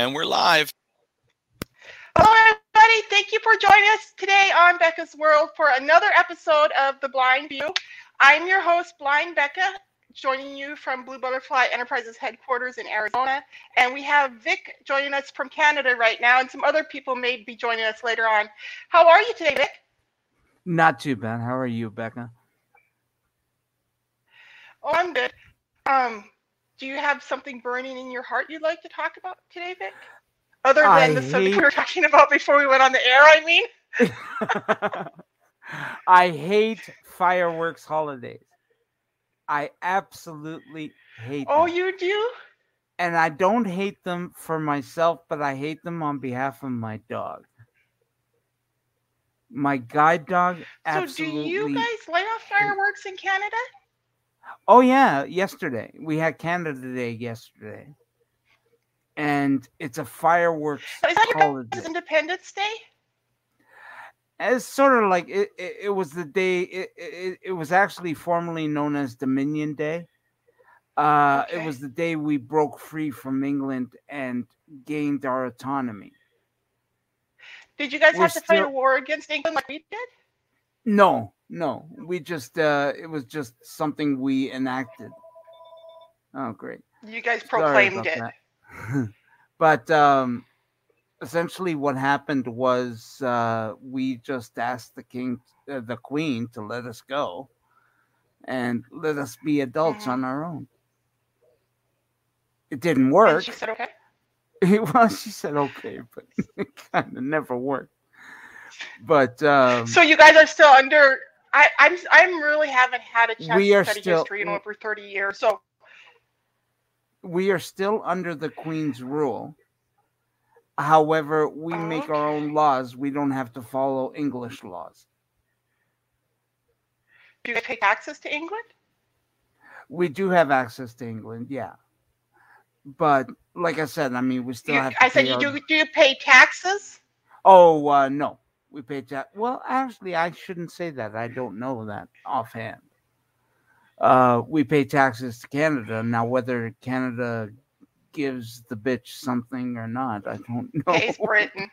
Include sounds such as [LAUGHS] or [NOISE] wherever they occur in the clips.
And we're live. Hello, everybody. Thank you for joining us today on Becca's World for another episode of The Blind View. I'm your host, Blind Becca, joining you from Blue Butterfly Enterprises headquarters in Arizona. And we have Vic joining us from Canada right now, and some other people may be joining us later on. How are you today, Vic? Not too bad. How are you, Becca? Oh, I'm good. Um, do you have something burning in your heart you'd like to talk about today, Vic? Other than I the subject hate- we were talking about before we went on the air, I mean. [LAUGHS] [LAUGHS] I hate fireworks holidays. I absolutely hate Oh, them. you do? And I don't hate them for myself, but I hate them on behalf of my dog. My guide dog So, do you guys light off fireworks in Canada? Oh yeah, yesterday we had Canada Day yesterday, and it's a fireworks Is that holiday. Independence Day? It's sort of like it, it, it was the day. It, it, it was actually formerly known as Dominion Day. Uh, Okay. It was the day we broke free from England and gained our autonomy. Did you guys We're have to fight a war against England like we did? No, no, we just uh, it was just something we enacted. Oh, great. You guys proclaimed it. [LAUGHS] but um, essentially, what happened was uh, we just asked the king, uh, the queen, to let us go and let us be adults Mhm. on our own. It didn't And work. she said, okay. [LAUGHS] well, she said okay, but [LAUGHS] it kind of never worked. But um, So you guys are still under. I, I'm I'm really haven't had a chance We to study still- history in over 30 years. So we are still under the queen's rule. However, we make our own laws. We don't have to follow English laws. do you guys pay taxes to England? We do have access to England, yeah. But like I said, I mean, we still You- have. To I said you our- do. Do you pay taxes? Oh uh, no, we pay tax. Well, actually, I shouldn't say that. I don't know that offhand. Uh, we pay taxes to Canada now. Whether Canada gives the bitch something or not, I don't [LAUGHS] know. Pays Britain.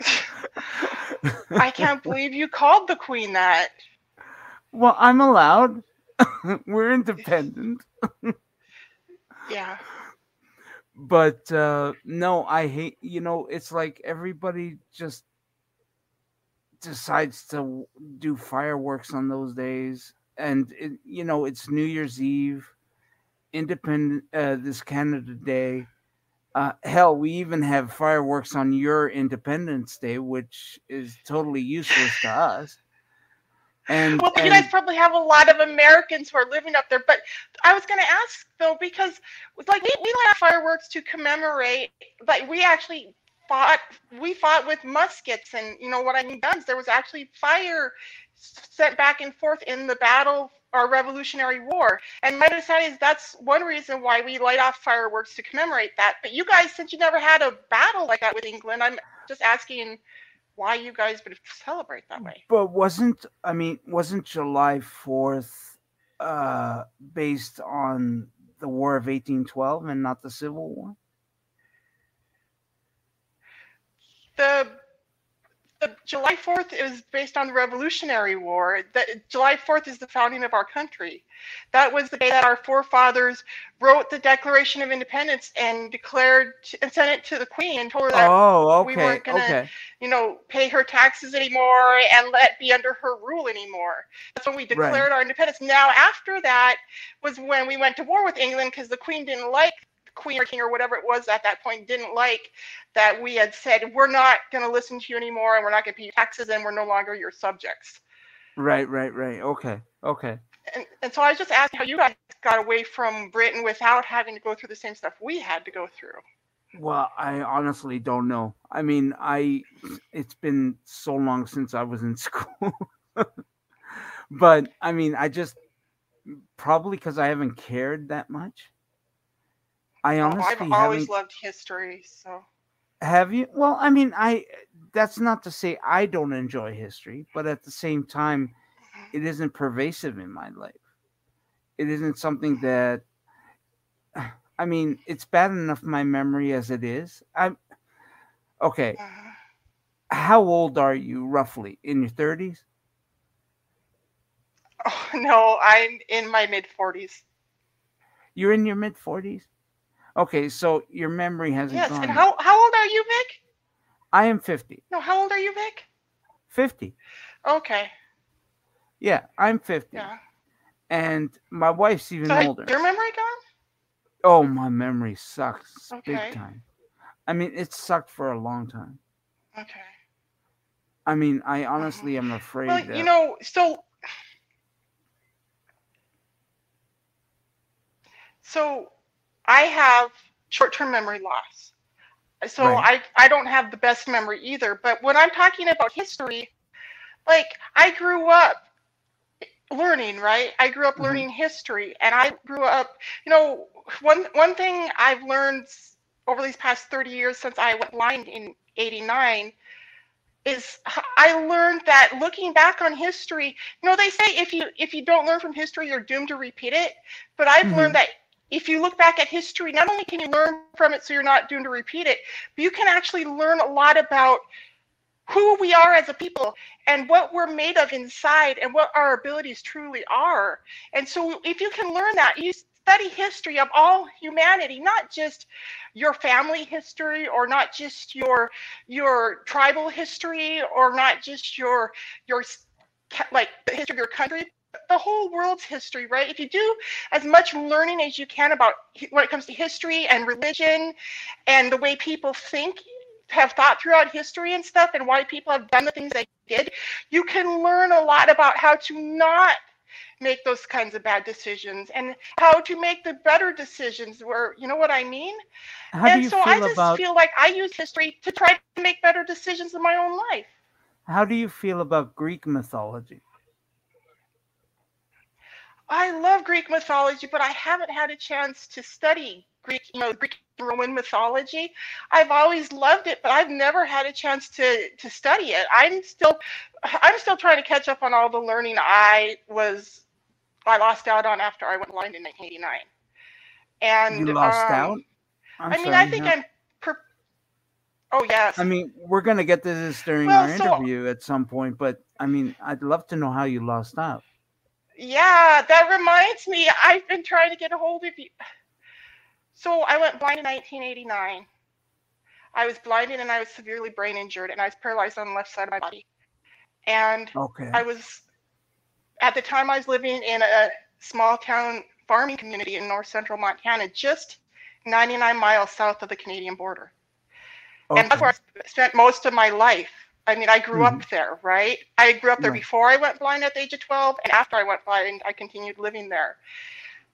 [LAUGHS] I can't believe you called the Queen that. Well, I'm allowed. [LAUGHS] We're independent. Yeah. But uh no, I hate you know, it's like everybody just decides to do fireworks on those days and it, you know, it's New Year's Eve, independent uh this Canada Day. Uh hell, we even have fireworks on your Independence Day, which is totally useless to us. And, Well, you guys probably have a lot of Americans who are living up there. But I was going to ask though, because like we, we light off fireworks to commemorate. Like we actually fought. We fought with muskets, and you know what I mean, guns. There was actually fire sent back and forth in the battle our Revolutionary War. And my understanding is that's one reason why we light off fireworks to commemorate that. But you guys, since you never had a battle like that with England, I'm just asking why you guys would celebrate that way. But wasn't I mean wasn't July Fourth uh, based on the War of eighteen twelve and not the Civil War? The the July 4th is based on the Revolutionary War. The, July 4th is the founding of our country. That was the day that our forefathers wrote the Declaration of Independence and declared and sent it to the Queen and told her that Oh, we weren't gonna- okay. you know pay her taxes anymore and let be under her rule anymore. That's when we declared our independence. Now after that was when we went to war with England because the Queen didn't like queen or king or whatever it was at that point didn't like that we had said we're not going to listen to you anymore and we're not going to pay you taxes and we're no longer your subjects Right, right, right. Okay, okay. and, and so i was just asking how you guys got away from britain without having to go through the same stuff we had to go through Well, I honestly don't know. I mean, I it's been so long since I was in [LAUGHS] school. but I mean, I just probably because I haven't cared that much. I Oh, honestly i've always loved history so Have you? Well, I mean, I. That's not to say I don't enjoy history, but at the same time, it isn't pervasive in my life. It isn't something that [SIGHS] I mean, it's bad enough my memory as it is. I'm okay. Uh-huh. How old are you roughly? In your 30s? Oh, [LAUGHS] no, I'm in my mid 40s. You're in your mid 40s? Okay, so your memory hasn't Yes, gone. and how how old are you, Vic? I am 50. No, how old are you, Vic? 50. Okay, Yeah, I'm 50. yeah. And my wife's even So older. your memory gone? Oh, my memory sucks Okay. big time. I mean, it sucked for a long time. Okay. I mean, I mm-hmm. honestly am afraid Well, that you know, so [SIGHS] so I have short-term memory loss. So Right. I I don't have the best memory either, but when I'm talking about history, like I grew up learning, right? I grew up Mhm. learning history and I grew up, you know, one one thing I've learned over these past 30 years since I went blind in 89 is I learned that looking back on history, you know, they say if you if you don't learn from history, you're doomed to repeat it. But I've Mhm. learned that if you look back at history, not only can you learn from it so you're not doomed to repeat it, but you can actually learn a lot about who we are as a people and what we're made of inside and what our abilities truly are. And so if you can learn that, you study history of all humanity, not just your family history or not just your your tribal history or not just your your like the history of your country the whole world's history right if you do as much learning as you can about when it comes to history and religion and the way people think have thought throughout history and stuff and why people have done the things they did you can learn a lot about how to not make those kinds of bad decisions and how to make the better decisions where you know what i mean how do and so I just about feel like I use history to try to make better decisions in my own life. how do you feel about Greek mythology? I love Greek mythology, but I haven't had a chance to study Greek, you know, Greek Roman mythology. I've always loved it, but I've never had a chance to to study it. I'm still I'm still trying to catch up on all the learning I was I lost out on after I went blind in 1989. And You lost um, out? I'm I mean, sorry, I think? I'm. Per- oh yes. I mean, we're gonna get to this during Well, our so- interview at some point, but I mean, I'd love to know how you lost out. Yeah, that reminds me. I've been trying to get a hold of you. So I went blind in 1989. I was blinded and I was severely brain injured and I was paralyzed on the left side of my body. And Okay. I was, at the time, I was living in a small town farming community in north central Montana, just 99 miles south of the Canadian border. And that's okay. where I spent most of my life. I mean, I grew up mm-hmm. there, right? I grew up there Right. before I went blind at the age of 12, and after I went blind, I continued living there.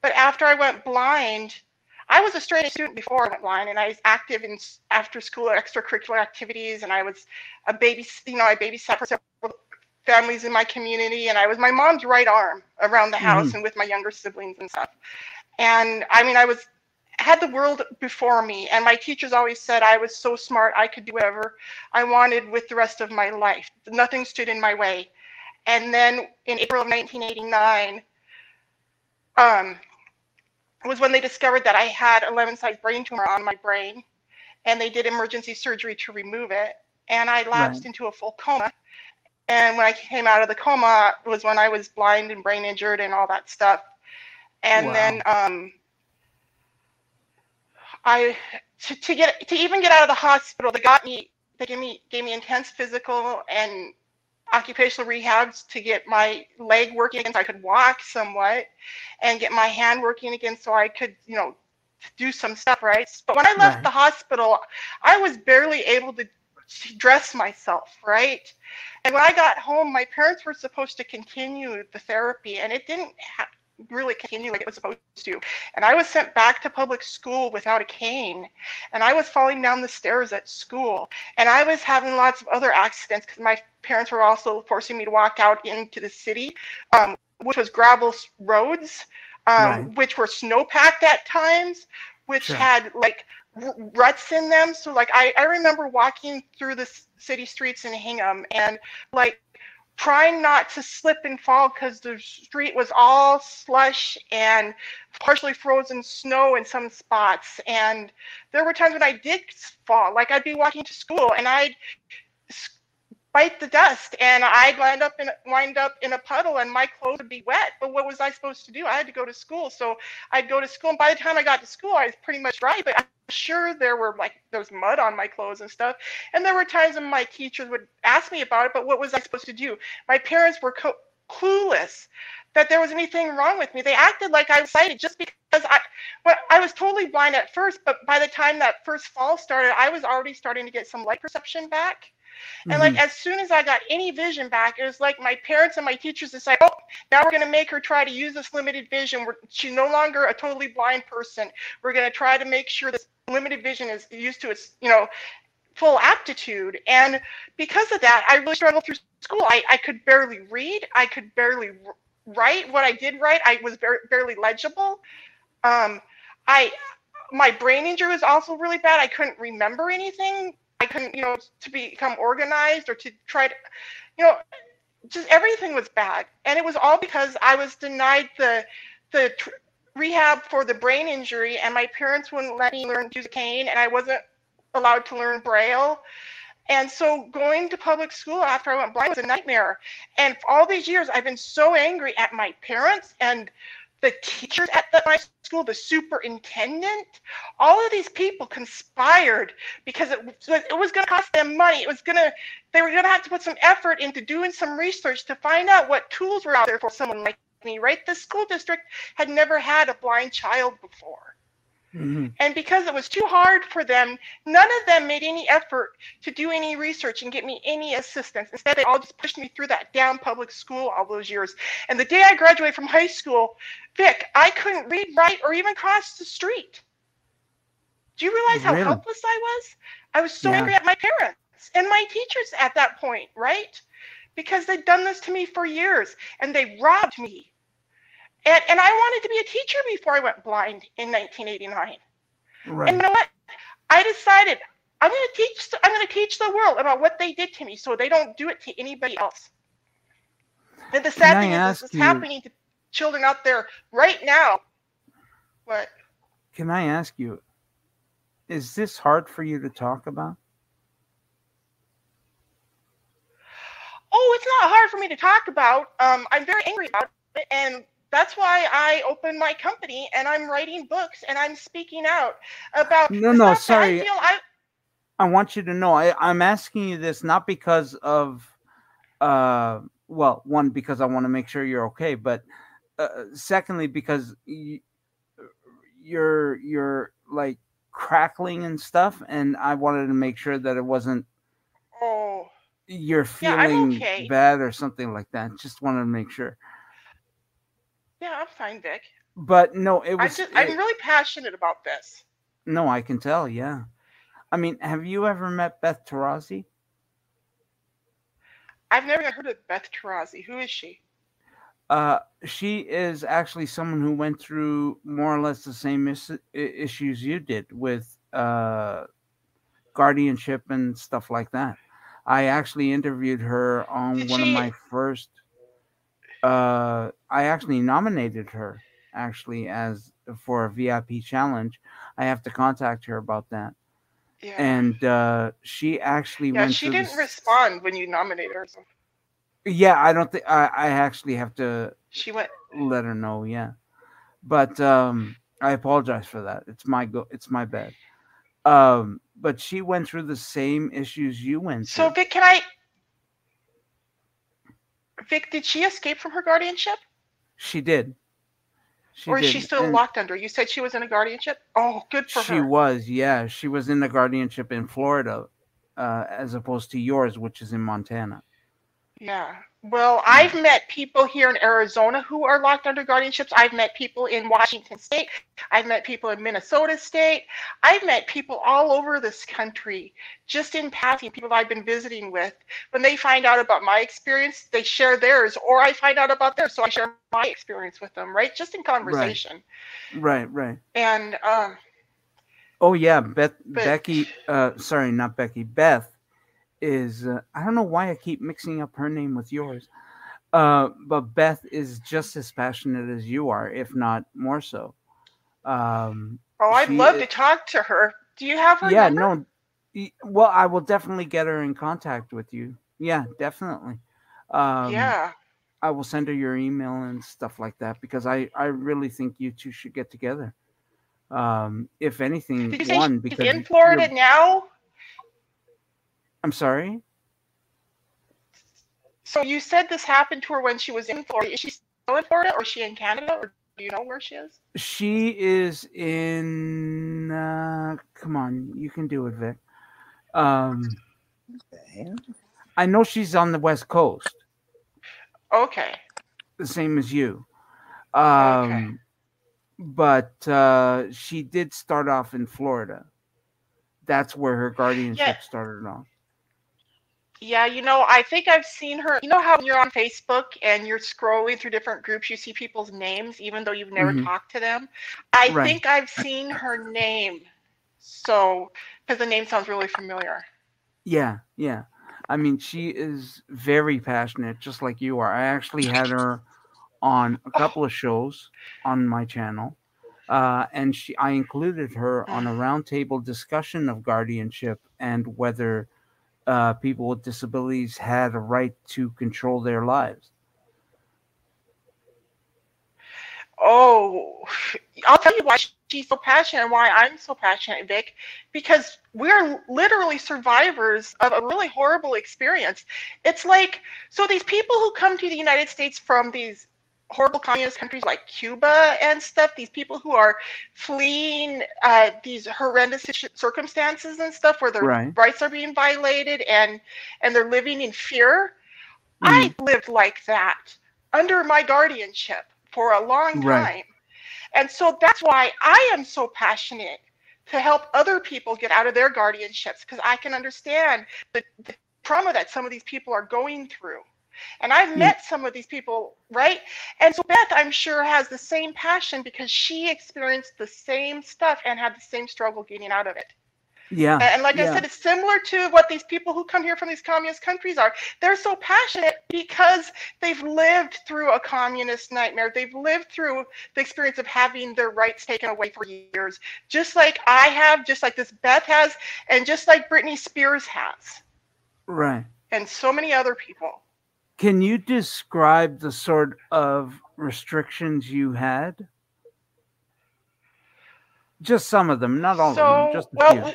But after I went blind, I was a straight A student before I went blind, and I was active in after school extracurricular activities, and I was a baby, you know, I babysat for several families in my community, and I was my mom's right arm around the house mm-hmm. and with my younger siblings and stuff. And I mean, I was had the world before me, and my teachers always said I was so smart, I could do whatever I wanted with the rest of my life. Nothing stood in my way. And then in April of 1989, um, was when they discovered that I had a lemon-sized brain tumor on my brain, and they did emergency surgery to remove it. And I lapsed Right. into a full coma. And when I came out of the coma was when I was blind and brain injured and all that stuff. And Wow. then um, I to, to get to even get out of the hospital, they got me they gave me gave me intense physical and occupational rehabs to get my leg working again so I could walk somewhat and get my hand working again so I could, you know, do some stuff, right? But when I left Right. the hospital, I was barely able to dress myself, right? And when I got home, my parents were supposed to continue the therapy and it didn't ha- really continue like it was supposed to. And I was sent back to public school without a cane. And I was falling down the stairs at school. And I was having lots of other accidents because my parents were also forcing me to walk out into the city, um, which was gravel roads, um, Right. which were snowpacked at times, which Sure. had like r- ruts in them. So like I, I remember walking through the city streets in Hingham and like trying not to slip and fall because the street was all slush and partially frozen snow in some spots. And there were times when I did fall, like I'd be walking to school and I'd bite the dust and I'd wind up in wind up in a puddle and my clothes would be wet. But what was I supposed to do? I had to go to school. So I'd go to school and by the time I got to school I was pretty much dry, but I'm sure there were like there was mud on my clothes and stuff. And there were times when my teachers would ask me about it, but what was I supposed to do? My parents were co- clueless that there was anything wrong with me. They acted like I was sighted just because I well, I was totally blind at first, but by the time that first fall started, I was already starting to get some light perception back. And mm-hmm. like as soon as I got any vision back, it was like my parents and my teachers decided, oh, now we're going to make her try to use this limited vision. We're, she's no longer a totally blind person. We're going to try to make sure this limited vision is used to its, you know, full aptitude. And because of that, I really struggled through school. I, I could barely read. I could barely write. What I did write, I was very, barely legible. Um, I my brain injury was also really bad. I couldn't remember anything I couldn't, you know, to become organized or to try to, you know, just everything was bad, and it was all because I was denied the the tr- rehab for the brain injury, and my parents wouldn't let me learn to use a cane, and I wasn't allowed to learn braille. And so going to public school after I went blind was a nightmare. And all these years, I've been so angry at my parents and the teachers at the, my school, the superintendent, all of these people conspired because it, it was going to cost them money. It was going to, they were going to have to put some effort into doing some research to find out what tools were out there for someone like me, right? The school district had never had a blind child before. Mm-hmm. And because it was too hard for them, none of them made any effort to do any research and get me any assistance. Instead, they all just pushed me through that damn public school all those years. And the day I graduated from high school, Vic, I couldn't read, write, or even cross the street. Do you realize how really? helpless I was? I was so yeah. angry at my parents and my teachers at that point, right? Because they'd done this to me for years and they robbed me and, and I wanted to be a teacher before I went blind in 1989. Right. And you know what? I decided I'm going to teach. I'm going to teach the world about what they did to me, so they don't do it to anybody else. And the sad Can thing I is, this is happening to children out there right now. What? Can I ask you? Is this hard for you to talk about? Oh, it's not hard for me to talk about. Um, I'm very angry about it, and that's why I opened my company and I'm writing books and I'm speaking out about. No, no, sorry. I, I, I, want you to know I, I'm asking you this not because of, uh, well, one because I want to make sure you're okay, but uh, secondly because you, you're you're like crackling and stuff, and I wanted to make sure that it wasn't. Oh. You're feeling yeah, okay. bad or something like that. Just wanted to make sure. Yeah, I'm fine, Vic. But no, it was. I just, I'm really passionate about this. No, I can tell. Yeah, I mean, have you ever met Beth Tarazi? I've never heard of Beth Tarazi. Who is she? Uh, she is actually someone who went through more or less the same is- issues you did with uh, guardianship and stuff like that. I actually interviewed her on did one she... of my first uh, I actually nominated her actually as for a VIP challenge. I have to contact her about that. Yeah. And uh, she actually yeah, she didn't respond when you nominated her. So. Yeah, I don't think I, I actually have to. She went. Let her know. Yeah, but um, I apologize for that. It's my go. It's my bad. Um, but she went through the same issues you went through. So, Vic, can I Vic, did she escape from her guardianship? She did. She or is did. she still and locked under? You said she was in a guardianship. Oh, good for she her. She was, yeah. She was in the guardianship in Florida, uh, as opposed to yours, which is in Montana. Yeah. Well, I've met people here in Arizona who are locked under guardianships. I've met people in Washington State. I've met people in Minnesota State. I've met people all over this country just in passing, people I've been visiting with. When they find out about my experience, they share theirs, or I find out about theirs, so I share my experience with them, right? Just in conversation. Right, right. right. And, um, oh, yeah. Beth, but, Becky, uh, sorry, not Becky, Beth is uh, I don't know why I keep mixing up her name with yours. Uh, but Beth is just as passionate as you are, if not more so. Um, oh, I'd love is- to talk to her. Do you have her yeah, number? no. Well, I will definitely get her in contact with you. Yeah, definitely. Um, yeah. I will send her your email and stuff like that because I I really think you two should get together. Um, if anything, Did you say one because in Florida now? I'm sorry. So you said this happened to her when she was in Florida. Is she still in Florida or is she in Canada or do you know where she is? She is in. Uh, come on, you can do it, Vic. Um, I know she's on the West Coast, Okay. the same as you. Um, but uh, she did start off in Florida. That's where her guardianship Yeah. started off. Yeah, you know, I think I've seen her. You know how you're on Facebook and you're scrolling through different groups, you see people's names even though you've never Mhm. talked to them? I Right. think I've seen her name. So, because the name sounds really familiar. Yeah, yeah. I mean, she is very passionate, just like you are. I actually had her on a couple of shows on my channel, uh, and she I included her on a roundtable discussion of guardianship and whether uh, people with disabilities had a right to control their lives. Oh, I'll tell you why she's so passionate and why I'm so passionate, Vic, because we're literally survivors of a really horrible experience. It's like, so these people who come to the United States from these horrible communist countries like Cuba and stuff, these people who are fleeing uh, these horrendous circumstances and stuff where their Right. rights are being violated and and they're living in fear. I lived like that under my guardianship for a long time. Right. And so that's why I am so passionate to help other people get out of their guardianships because I can understand the, the trauma that some of these people are going through. And I've Yeah. met some of these people, right? And so Beth, I'm sure, has the same passion because she experienced the same stuff and had the same struggle getting out of it. Yeah, And and like I said, it's similar to what these people who come here from these communist countries are. They're so passionate because they've lived through a communist nightmare. They've lived through the experience of having their rights taken away for years, just like I have, just like this Beth has, and just like Britney Spears has, right. and so many other people. Can you describe the sort of restrictions you had? Just some of them, not all of so, them, just a well, few.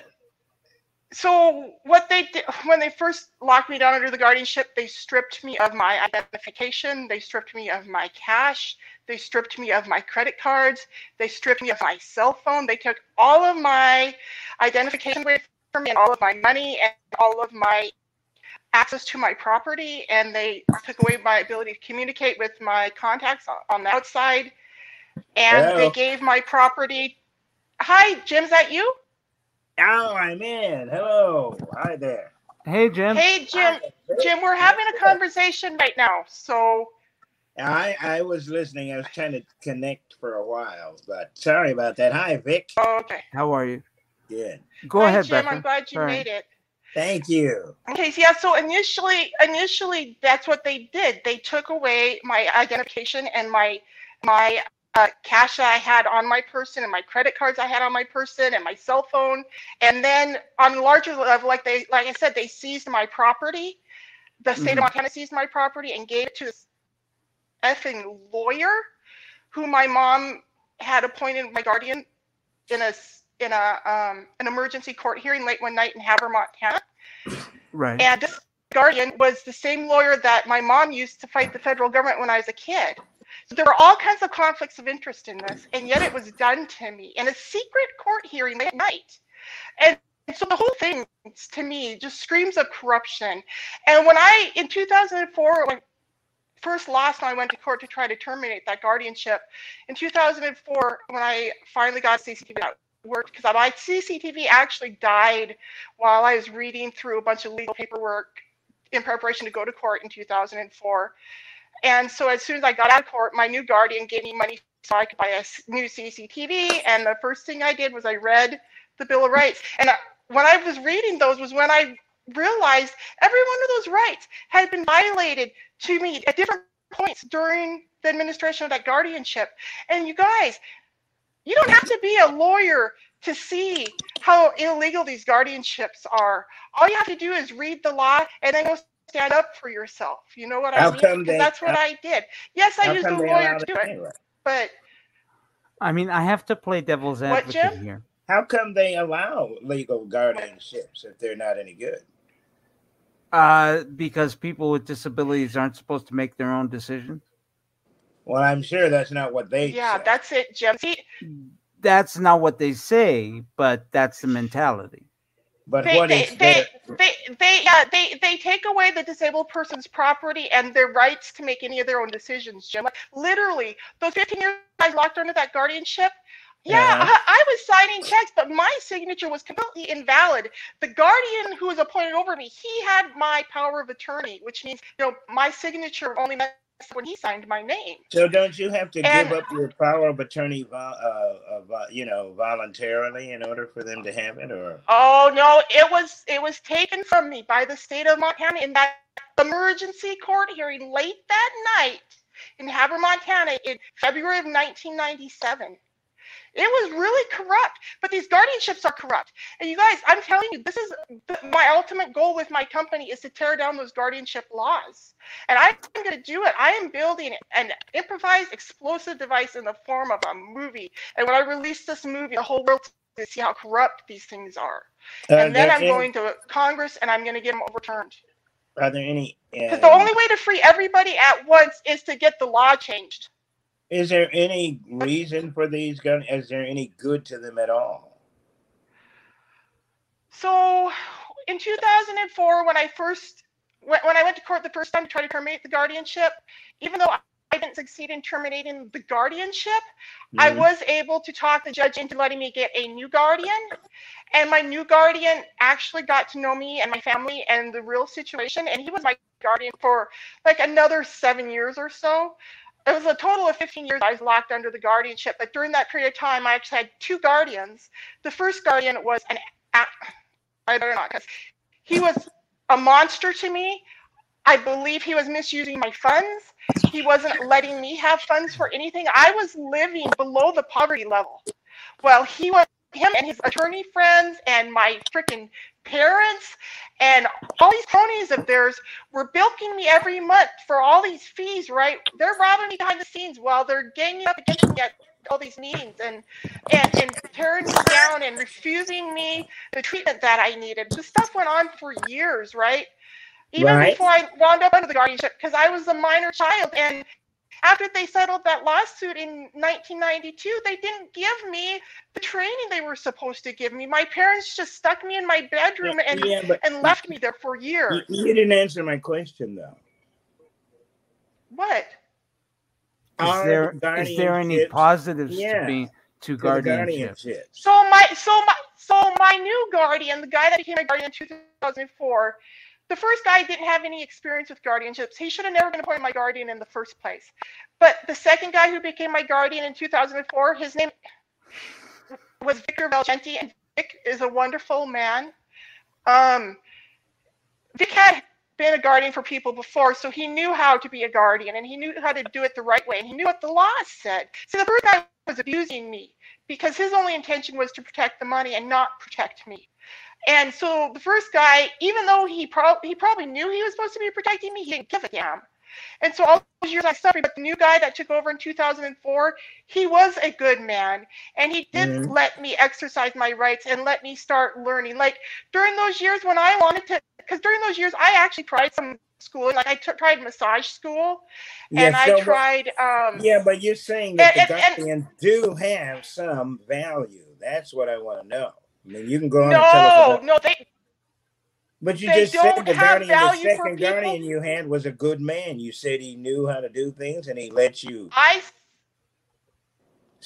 so what they did when they first locked me down under the guardianship, they stripped me of my identification, they stripped me of my cash, they stripped me of my credit cards, they stripped me of my cell phone, they took all of my identification away from me and all of my money and all of my access to my property, and they took away my ability to communicate with my contacts on, on the outside, and they gave my property. Hi, Jim, is that you? Oh, I'm in. Hello. Hi there. Hey, Jim. Hey, Jim. Jim, we're having a conversation right now. So, I I was listening. I was trying to connect for a while, but sorry about that. Hi, Vic. Oh, okay. How are you? Good. Go Hi, ahead, Jim. Becca. I'm glad you Sorry. made it. Thank you. Okay, so yeah, so initially, initially, that's what they did. They took away my identification and my my uh, cash that I had on my person and my credit cards I had on my person and my cell phone. And then on a larger level, like they, like I said, they seized my property. The state Mhm. of Montana seized my property and gave it to this effing lawyer, who my mom had appointed my guardian in a in a um, an emergency court hearing late one night in Havre, Montana. Right. And this guardian was the same lawyer that my mom used to fight the federal government when I was a kid. So there were all kinds of conflicts of interest in this, and yet it was done to me in a secret court hearing late at night. And so the whole thing to me just screams of corruption. And when I, in 2004, when first lost when I went to court to try to terminate that guardianship, in 2004, when I finally got CCTV that worked, because my CCTV actually died while I was reading through a bunch of legal paperwork in preparation to go to court in 2004. And so as soon as I got out of court, my new guardian gave me money so I could buy a new CCTV. And the first thing I did was I read the Bill of Rights. And I, when I was reading those was when I realized every one of those rights had been violated to me at different points during the administration of that guardianship. And you guys, you don't have to be a lawyer to see how illegal these guardianships are. All you have to do is read the law and then go stand up for yourself. You know what How I mean? come 'Cause they- that's what how- I did. Yes, I used a lawyer to do it it, anyway? but I mean, I have to play devil's advocate Jim? here. How come they allow legal guardianships if they're not any good? Uh, because people with disabilities aren't supposed to make their own decisions. Well, I'm sure that's not what they yeah, say. that's it, Jim. See, That's not what they say, but that's the mentality. but they, what they, is they, their- they, they, yeah, they, they take away the disabled person's property and their rights to make any of their own decisions, Jim. Like, literally, those 15 years I locked under that guardianship, yeah, Uh-huh. I, I was signing checks, but my signature was completely invalid. The guardian who was appointed over me, he had my power of attorney, which means, you know, my signature only meant when he signed my name. So don't you have to And- give up your power of attorney, vo- uh, uh, you know, voluntarily in order for them to have it, or Oh no, it was it was taken from me by the state of Montana in that emergency court hearing late that night in Havre, Montana in February of 1997. It was really corrupt, but these guardianships are corrupt. And you guys, I'm telling you, this is my ultimate goal with my company is to tear down those guardianship laws. And I'm going to do it. I am building an improvised explosive device in the form of a movie. And when I release this movie, the whole world to see how corrupt these things are. Are and then I'm any- going to Congress and I'm going to get them overturned. Are there any? Because uh, the only way to free everybody at once is to get the law changed. Is there any reason for these guns? Is there any good to them at all? So in 2004, when I first when, when I went to court the first time to try to terminate the guardianship, even though I didn't succeed in terminating the guardianship, I Mhm. was able to talk the judge into letting me get a new guardian. And my new guardian actually got to know me and my family and the real situation. And he was my guardian for like another seven years or so. It was a total of 15 years I was locked under the guardianship. But during that period of time, I actually had two guardians. The first guardian was an, I better not, because he was a monster to me. I believe he was misusing my funds. He wasn't letting me have funds for anything. I was living below the poverty level. Well, he was him and his attorney friends and my freaking parents and all these cronies of theirs were bilking me every month for all these fees, right? They're robbing me behind the scenes while they're ganging up against me at all these meetings and and and tearing me down and refusing me the treatment that I needed. This stuff went on for years, right? Even Right. before I wound up under the guardianship, because I was a minor child. And after they settled that lawsuit in 1992, they didn't give me the training they were supposed to give me. My parents just stuck me in my bedroom and, yeah, and left me there for years. you, you didn't answer my question though. What? Is Are there is there any positives Yeah. to being to to the guardianship? So my so my so my new guardian, the guy that became my guardian in 2004, the first guy didn't have any experience with guardianships. He should have never been appointed my guardian in the first place. But the second guy who became my guardian in 2004, his name was Victor Valgenti, and Vic is a wonderful man. Um, Vic had been a guardian for people before, so he knew how to be a guardian, and he knew how to do it the right way, and he knew what the law said. So the first guy was abusing me because his only intention was to protect the money and not protect me. And so the first guy, even though he, pro- he probably knew he was supposed to be protecting me, he didn't give a damn. And so all those years I suffered, but the new guy that took over in 2004, he was a good man. And he did Mhm. let me exercise my rights and let me start learning. Like during those years when I wanted to, because during those years I actually tried some schooling. Like I t- tried massage school and Yeah, I so what- tried. Um, Yeah, but you're saying that And- the and- and- do have some value. That's what I want to know. I mean, you can go on and tell us no, no, they, but you just said the guardian, the second people. guardian you had was a good man. You said he knew how to do things and he let you. I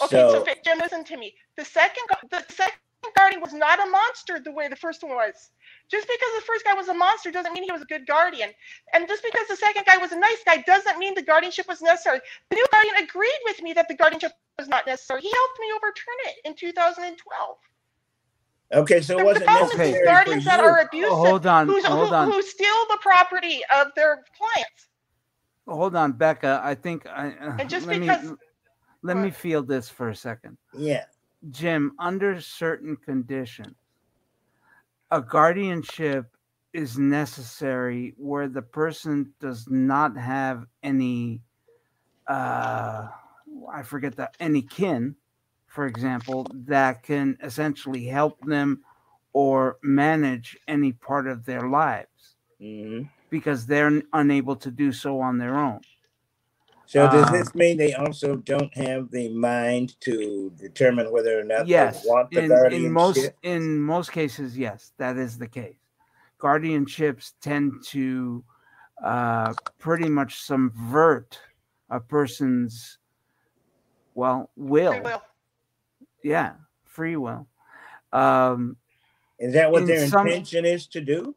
Okay, so, Jim, listen to me. The second, the second guardian was not a monster the way the first one was. Just because the first guy was a monster doesn't mean he was a good guardian. And just because the second guy was a nice guy doesn't mean the guardianship was necessary. The new guardian agreed with me that the guardianship was not necessary. He helped me overturn it in 2012. Okay, so it The, the wasn't problem is necessary these for guardians that you. are abusive, Oh, hold on, hold who, on. who steal the property of their clients. Hold on, Becca. I think I. Uh, And just let because- me let me feel this for a second. Yeah. Jim, under certain conditions, a guardianship is necessary where the person does not have any, uh, I forget that, any kin, for example, that can essentially help them or manage any part of their lives hmm because they're unable to do so on their own. So does Um, this mean they also don't have the mind to determine whether or not yes they want the in, guardianship? in most in most cases yes that is the case guardianships tend to uh, pretty much subvert a person's well will Free will. Yeah free will um, Is that what in their some- intention is to do?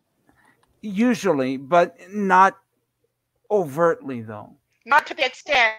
usually but not overtly though Not to the extent,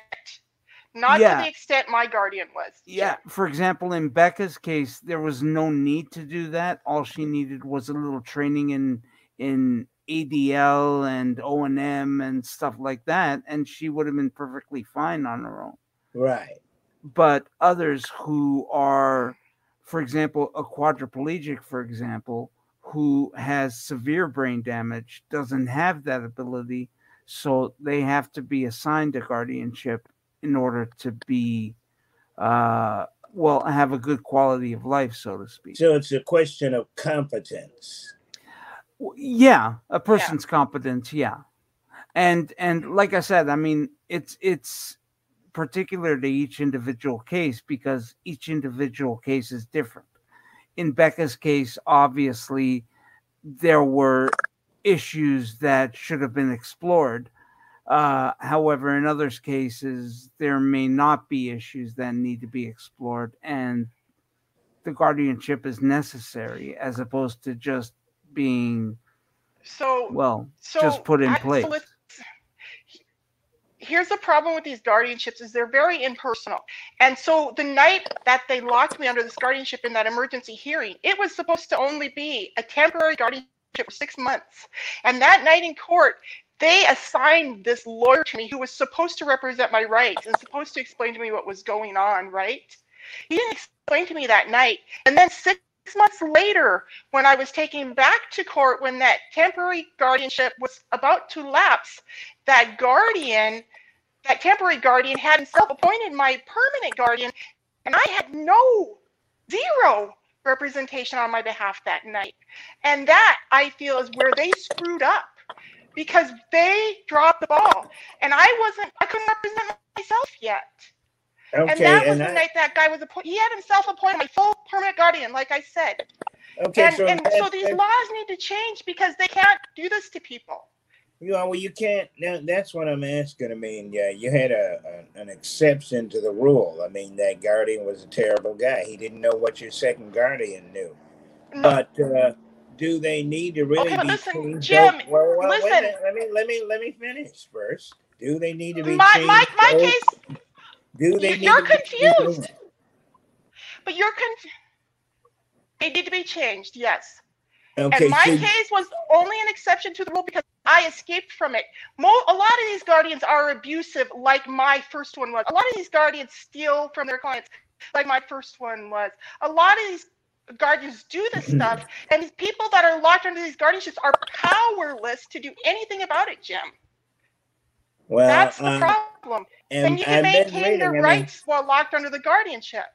not Yeah. to the extent my guardian was. Yeah, for example, in Becca's case, there was no need to do that. All she needed was a little training in in ADL and O and M and stuff like that, and she would have been perfectly fine on her own. Right. But others who are, for example, a quadriplegic, for example, who has severe brain damage, doesn't have that ability, so they have to be assigned a guardianship in order to be uh well have a good quality of life so to speak. So it's a question of competence. Yeah a person's competence yeah. And and like i said i mean it's it's particular to each individual case because each individual case is different in becca's case obviously there were issues that should have been explored uh, however, in others cases, there may not be issues that need to be explored, and the guardianship is necessary as opposed to just being So, well so just put in I- so place. let's- here's the problem with these guardianships is they're very impersonal. And so the night that they locked me under this guardianship in that emergency hearing it was supposed to only be a temporary guardianship for six months. And that night in court they assigned this lawyer to me who was supposed to represent my rights and supposed to explain to me what was going on right? He didn't explain to me that night. And then six months later when i was taken back to court when that temporary guardianship was about to lapse that guardian, that temporary guardian, had himself appointed my permanent guardian, and I had no, zero representation on my behalf that night. And that I feel is where they screwed up because they dropped the ball, and I wasn't, I couldn't represent myself yet. Okay, and that was and the I, night that guy was appointed. He had himself appointed my full permanent guardian, like I said. okay, and so, and so these that- laws need to change because they can't do this to people. You know, well, you can't. Now, that's what I'm asking. I mean, yeah, you had a, a an exception to the rule. I mean, that guardian was a terrible guy. He didn't know what your second guardian knew. No, But uh, do they need to really Okay, be listen, changed? Jim, well, well, listen. minute, let me let me let me finish first. Do they need to be my changed? my my case Do they You're- need you're to be confused. But you're confused. they need to be changed, yes. Okay, and my so case was only an exception to the rule because I escaped from it. Mo- a lot of these guardians are abusive, like my first one was. A lot of these guardians steal from their clients, like my first one was. A lot of these guardians do this stuff, and these people that are locked under these guardianships are powerless to do anything about it, Jim. well, That's the um, problem. and And you can I've maintain their I mean, rights while locked under the guardianship.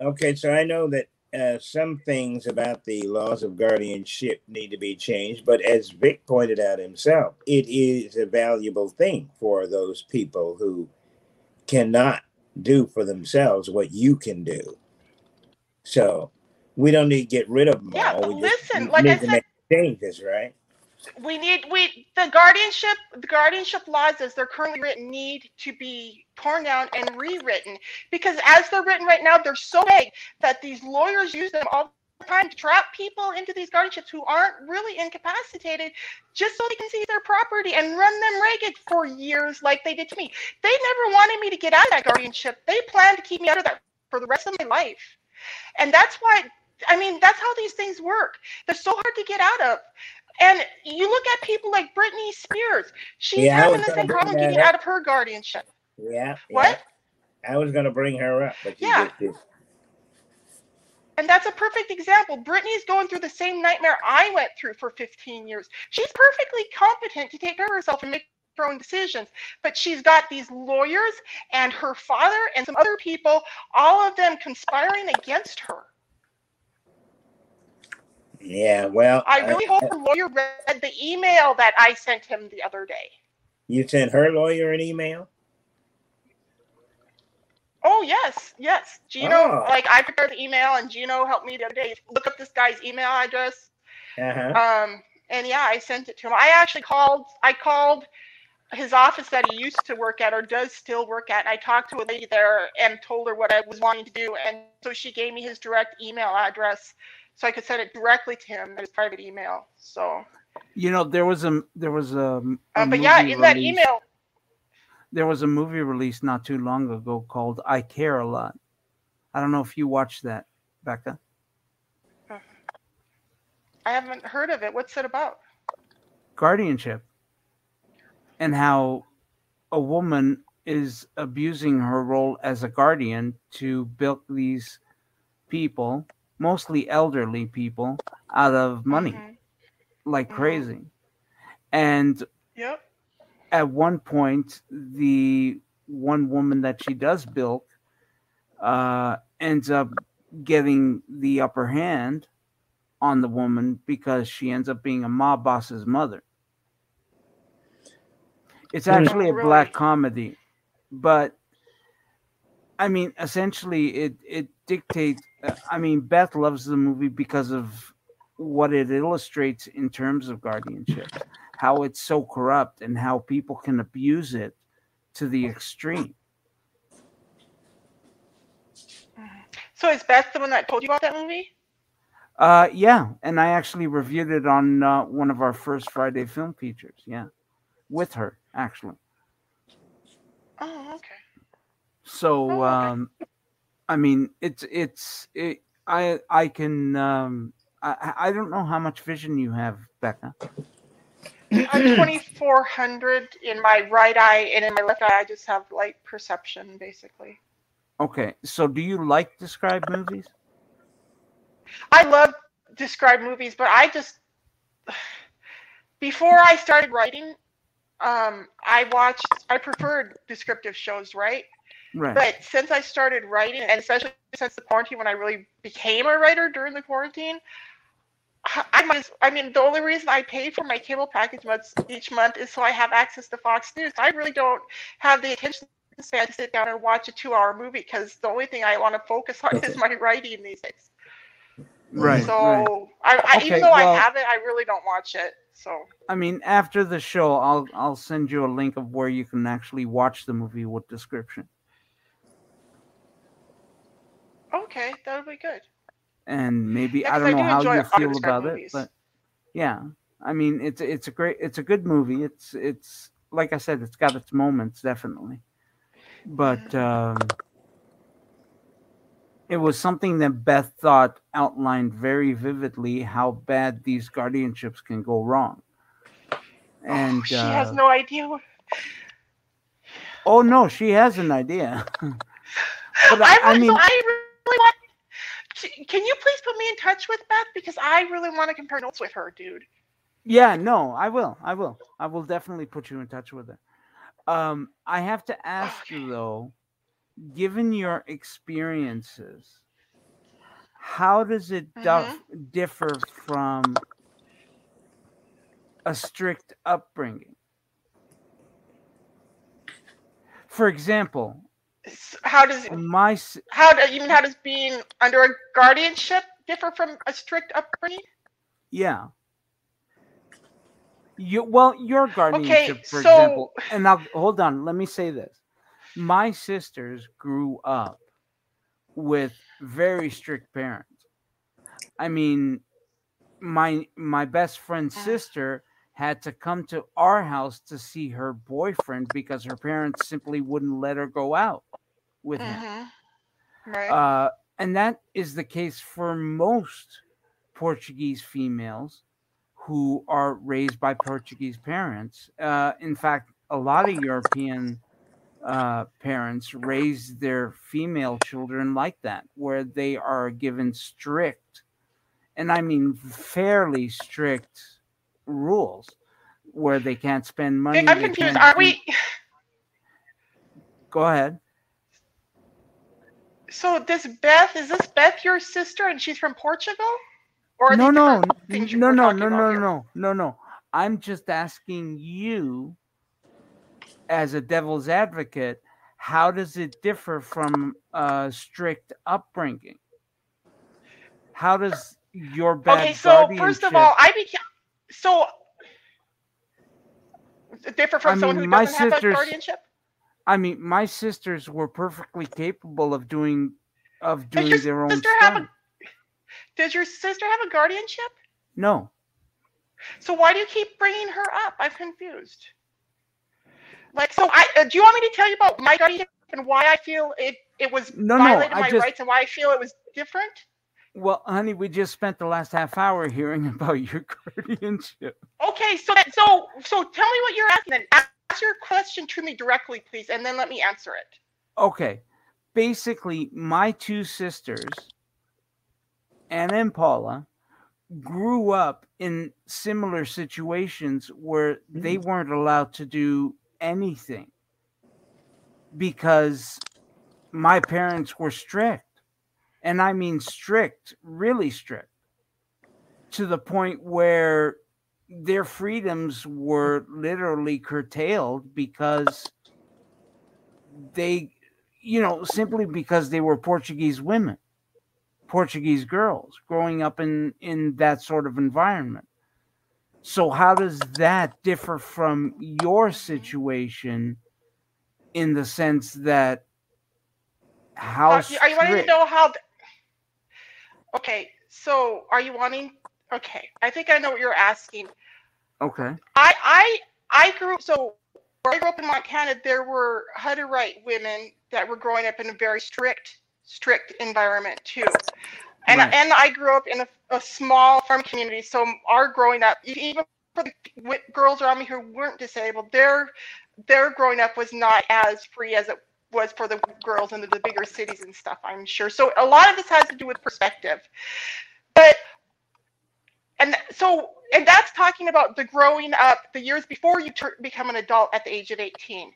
Okay, so I know that uh, some things about the laws of guardianship need to be changed, but as Vic pointed out himself, it is a valuable thing for those people who cannot do for themselves what you can do. So we don't need to get rid of them Yeah, all. We just listen, need like I to said- make changes, right? We need we the guardianship the guardianship laws as they're currently written need to be torn down and rewritten because as they're written right now they're so vague that these lawyers use them all the time to trap people into these guardianships who aren't really incapacitated just so they can seize their property and run them ragged for years like they did to me they never wanted me to get out of that guardianship they planned to keep me out of that for the rest of my life and that's why I mean, that's how these things work. They're so hard to get out of. And you look at people like Britney Spears. She's Yeah, having the same problem getting out of her guardianship. Yeah. What? yeah. I was going to bring her up, but Yeah. did. And that's a perfect example. Britney's going through the same nightmare I went through for 15 years. She's perfectly competent to take care of herself and make her own decisions. But she's got these lawyers and her father and some other people, all of them conspiring against her. Yeah. Well, I really hope the lawyer read the email that I sent him the other day. you sent her lawyer an email. Oh yes, yes. Gino, Oh. like I prepared the email, and Gino helped me the other day look up this guy's email address. Uh huh. Um, and yeah, I sent it to him. I actually called. I called his office that he used to work at, or does still work at. And I talked to a lady there and told her what I was wanting to do, and so she gave me his direct email address, so I could send it directly to him. His private email. So, You know, there was a there was a, a uh, but yeah, in that email, there was a movie released not too long ago called I Care a Lot. I don't know if you watched that, Becca. I haven't heard of it. What's it about? Guardianship and how a woman is abusing her role as a guardian to bilk these people, mostly elderly people, out of money like Mhm. crazy. And Yep. at one point, the one woman that she does bilk uh, ends up getting the upper hand on the woman because she ends up being a mob boss's mother. It's Hmm. actually a black comedy, but I mean, essentially, it it dictates. uh, I mean, Beth loves the movie because of what it illustrates in terms of guardianship how it's so corrupt and how people can abuse it to the extreme. So is Beth the one that told you about that movie? Uh, yeah, and I actually reviewed it on uh, one of our first Friday film features. Yeah, with her actually. Oh, okay. So, Oh, okay. um, I mean, it's it's it, I I can um, I I don't know how much vision you have, Becca. I'm 2400 in my right eye, and in my left eye, I just have light perception, basically. Okay, so do you like describe movies? I love describe movies, but I just [SIGHS] before I started writing, um, I watched. I preferred descriptive shows, right? Right. But since I started writing, and especially since the quarantine, when I really became a writer during the quarantine, I might. as- I mean, the only reason I pay for my cable package months each month is so I have access to Fox News. I really don't have the attention span to sit down and watch a two-hour movie because the only thing I want to focus on is my writing these days. Right. So right. I, I Okay, even though well- I have it, I really don't watch it. So I mean, after the show, I'll I'll send you a link of where you can actually watch the movie with description. Okay, that'll be good. And maybe Yeah, I don't I know do how you feel about it, but yeah, I mean, it's it's a great, it's a good movie. It's it's like I said, it's got its moments definitely, but um, it was something that Beth thought outlined very vividly how bad these guardianships can go wrong. And oh, she uh, has no idea. What, oh no, she has an idea. [LAUGHS] But I, [LAUGHS] I, I mean, I really want. Can you please put me in touch with Beth because I really want to compare notes with her, dude. Yeah, no, I will. I will. I will definitely put you in touch with her. Um, I have to ask you though, given your experiences, how does it dif- differ from a strict upbringing? For example, How does my how do you mean how does being under a guardianship differ from a strict upbringing? Yeah. You well, your guardianship, for so- example, and now hold on. Let me say this: my sisters grew up with very strict parents. I mean, my my best friend's sister had to come to our house to see her boyfriend because her parents simply wouldn't let her go out with him. Mm-hmm. Right. Uh, And that is the case for most Portuguese females who are raised by Portuguese parents. Uh, in fact, a lot of European uh, parents raise their female children like that, where they are given strict, and I mean fairly strict rules, where they can't spend money. I'm confused. Are we? Go ahead so this Beth is this Beth your sister and she's from Portugal? Or no, no, no, no, no, no, no, no, no. I'm just asking you, as a devil's advocate, how does it differ from uh, strict upbringing? How does your bad okay? So first of all, I became so different from I someone who doesn't have that guardianship. I mean, my sisters were perfectly capable of doing of doing their own stuff. A, does your sister have a guardianship? No. So why do you keep bringing her up? I'm confused. Like, so I uh, do you want me to tell you about my guardianship and why I feel it it was no, violated no, my just, rights and why I feel it was different? Well, honey, we just spent the last half hour hearing [LAUGHS] about your guardianship. Okay, so that, so so tell me what you're asking. Then ask your question to me directly, please, and then let me answer it. Okay, basically, my two sisters Anna and Paula grew up in similar situations where they mm-hmm. weren't allowed to do anything because my parents were strict. And I mean strict, really strict, to the point where their freedoms were literally curtailed because they, you know, simply because they were Portuguese women. Portuguese girls growing up in in that sort of environment. So how does that differ from your situation in the sense that how are you, are you wanting to know how th- Okay, so are you wanting Okay, I think I know what you're asking. Okay. I I I grew so where I grew up in Montana, there were Hutterite women that were growing up in a very strict strict environment too. And right. and I grew up in a, a, small farm community, so our growing up, even for the girls around me who weren't disabled, their their growing up was not as free as it was for the girls in the, the bigger cities and stuff. I'm sure. So a lot of this has to do with perspective, but and so and that's talking about the growing up the years before you ter- become an adult at the age of 18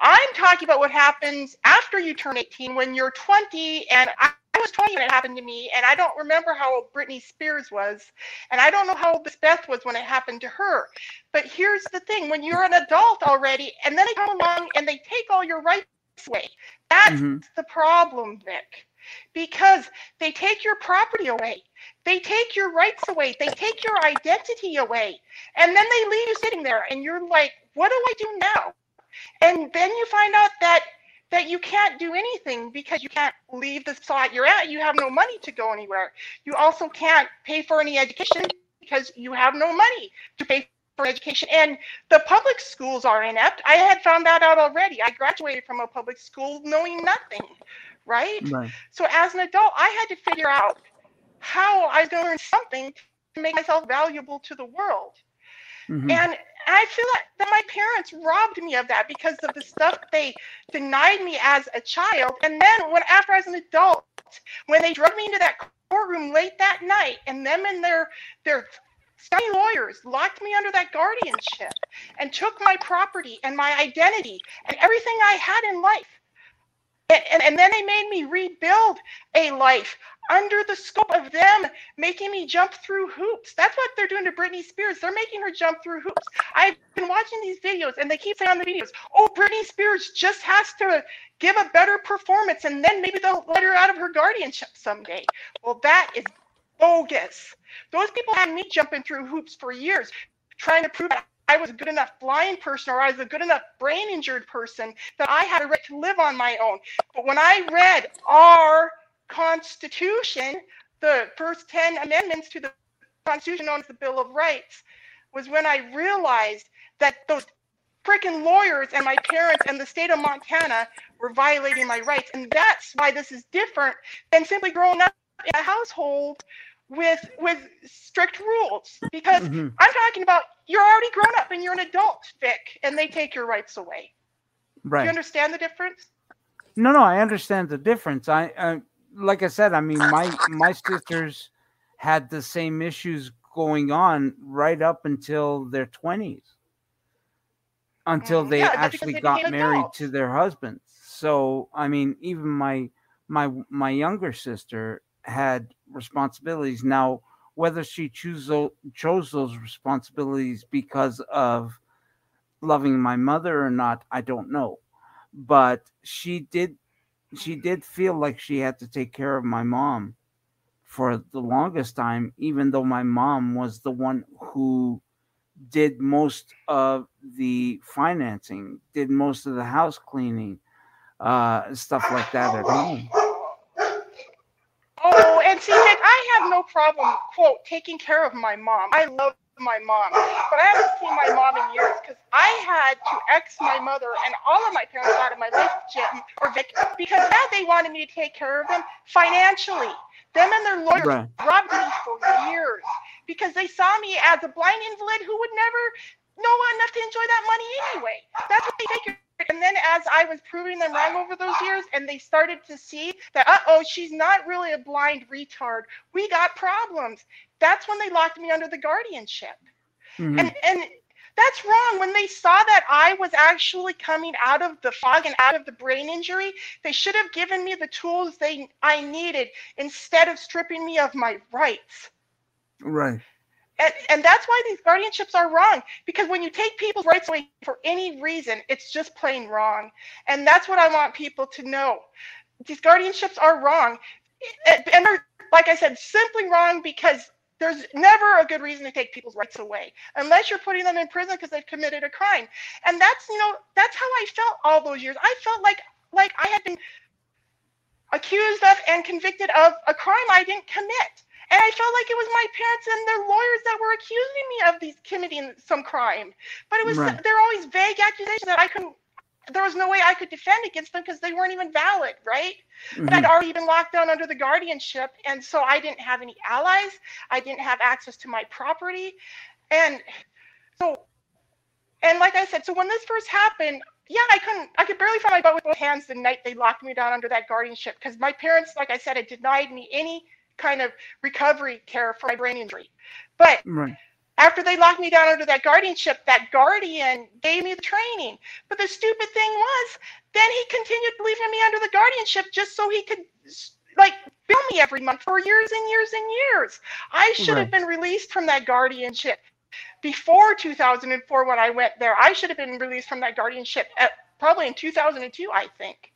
i'm talking about what happens after you turn 18 when you're 20 and I, I was 20 when it happened to me and i don't remember how britney spears was and i don't know how this beth was when it happened to her. But here's the thing when you're an adult already and then they come along and they take all your rights away that's mm-hmm. the problem vic because they take your property away they take your rights away. They take your identity away. And then they leave you sitting there and you're like, what do I do now? And then you find out that that you can't do anything because you can't leave the spot you're at. You have no money to go anywhere. You also can't pay for any education because you have no money to pay for education. And the public schools are inept. I had found that out already. I graduated from a public school knowing nothing, right? right. So as an adult, I had to figure out how I was going to learn something to make myself valuable to the world. Mm-hmm. And I feel like that my parents robbed me of that because of the stuff they denied me as a child. And then when after I was an adult, when they drug me into that courtroom late that night, and them and their their study lawyers locked me under that guardianship and took my property and my identity and everything I had in life. And, and, and then they made me rebuild a life under the scope of them making me jump through hoops. That's what they're doing to Britney Spears. They're making her jump through hoops. I've been watching these videos and they keep saying on the videos, oh, Britney Spears just has to give a better performance and then maybe they'll let her out of her guardianship someday. Well, that is bogus. Those people had me jumping through hoops for years trying to prove that I was a good enough blind person or I was a good enough brain injured person that I had a right to live on my own. But when I read our Constitution, the first 10 amendments to the Constitution known as the Bill of Rights, was when I realized that those freaking lawyers and my parents and the state of Montana were violating my rights. And that's why this is different than simply growing up in a household with with strict rules. Because Mhm. I'm talking about you're already grown up and you're an adult, Vic, and they take your rights away. Right. Do you understand the difference? No, no, I understand the difference. I, uh, like I said, I mean, my my sisters had the same issues going on right up until their twenties, until Mm, they yeah, actually they got married adults. to their husbands. So, I mean, even my my my younger sister had responsibilities. Now, whether she choose chose those responsibilities because of loving my mother or not, I don't know. But she did she did feel like she had to take care of my mom for the longest time, even though my mom was the one who did most of the financing, did most of the house cleaning, uh, stuff like that at home. And see, Vic, I have no problem, quote, taking care of my mom. I love my mom, but I haven't seen my mom in years because I had to ex my mother and all of my parents out of my life, Jim or Vic, because now they wanted me to take care of them financially. Them and their lawyers Right. robbed me for years because they saw me as a blind invalid who would never know enough to enjoy that money anyway. That's what they figured. And then as I was proving them wrong over those years, and they started to see that, uh oh, she's not really a blind retard. We got problems. That's when they locked me under the guardianship. Mhm. And and that's wrong. When they saw that I was actually coming out of the fog and out of the brain injury, they should have given me the tools they I needed instead of stripping me of my rights. Right. And, and that's why these guardianships are wrong because when you take people's rights away for any reason, it's just plain wrong. And that's what I want people to know. These guardianships are wrong. And they're, like I said, simply wrong because there's never a good reason to take people's rights away unless you're putting them in prison because they've committed a crime. And that's, you know, that's how I felt all those years. I felt like like I had been accused of and convicted of a crime I didn't commit. And I felt like it was my parents and their lawyers that were accusing me of these committing some crime. But it was Right. they're always vague accusations that I couldn't there was no way I could defend against them because they weren't even valid, right? But I'd Mhm. already been locked down under the guardianship, and so I didn't have any allies. I didn't have access to my property, and so, and like I said, so when this first happened, yeah, I couldn't, I could barely find my butt with both hands the night they locked me down under that guardianship because my parents, like I said, had denied me any kind of recovery care for my brain injury. But Right. after they locked me down under that guardianship, that guardian gave me the training. But the stupid thing was, then he continued leaving me under the guardianship just so he could like bill me every month for years and years and years. I should Right. have been released from that guardianship before 2004 when I went there. I should have been released from that guardianship at, probably in 2002, I think.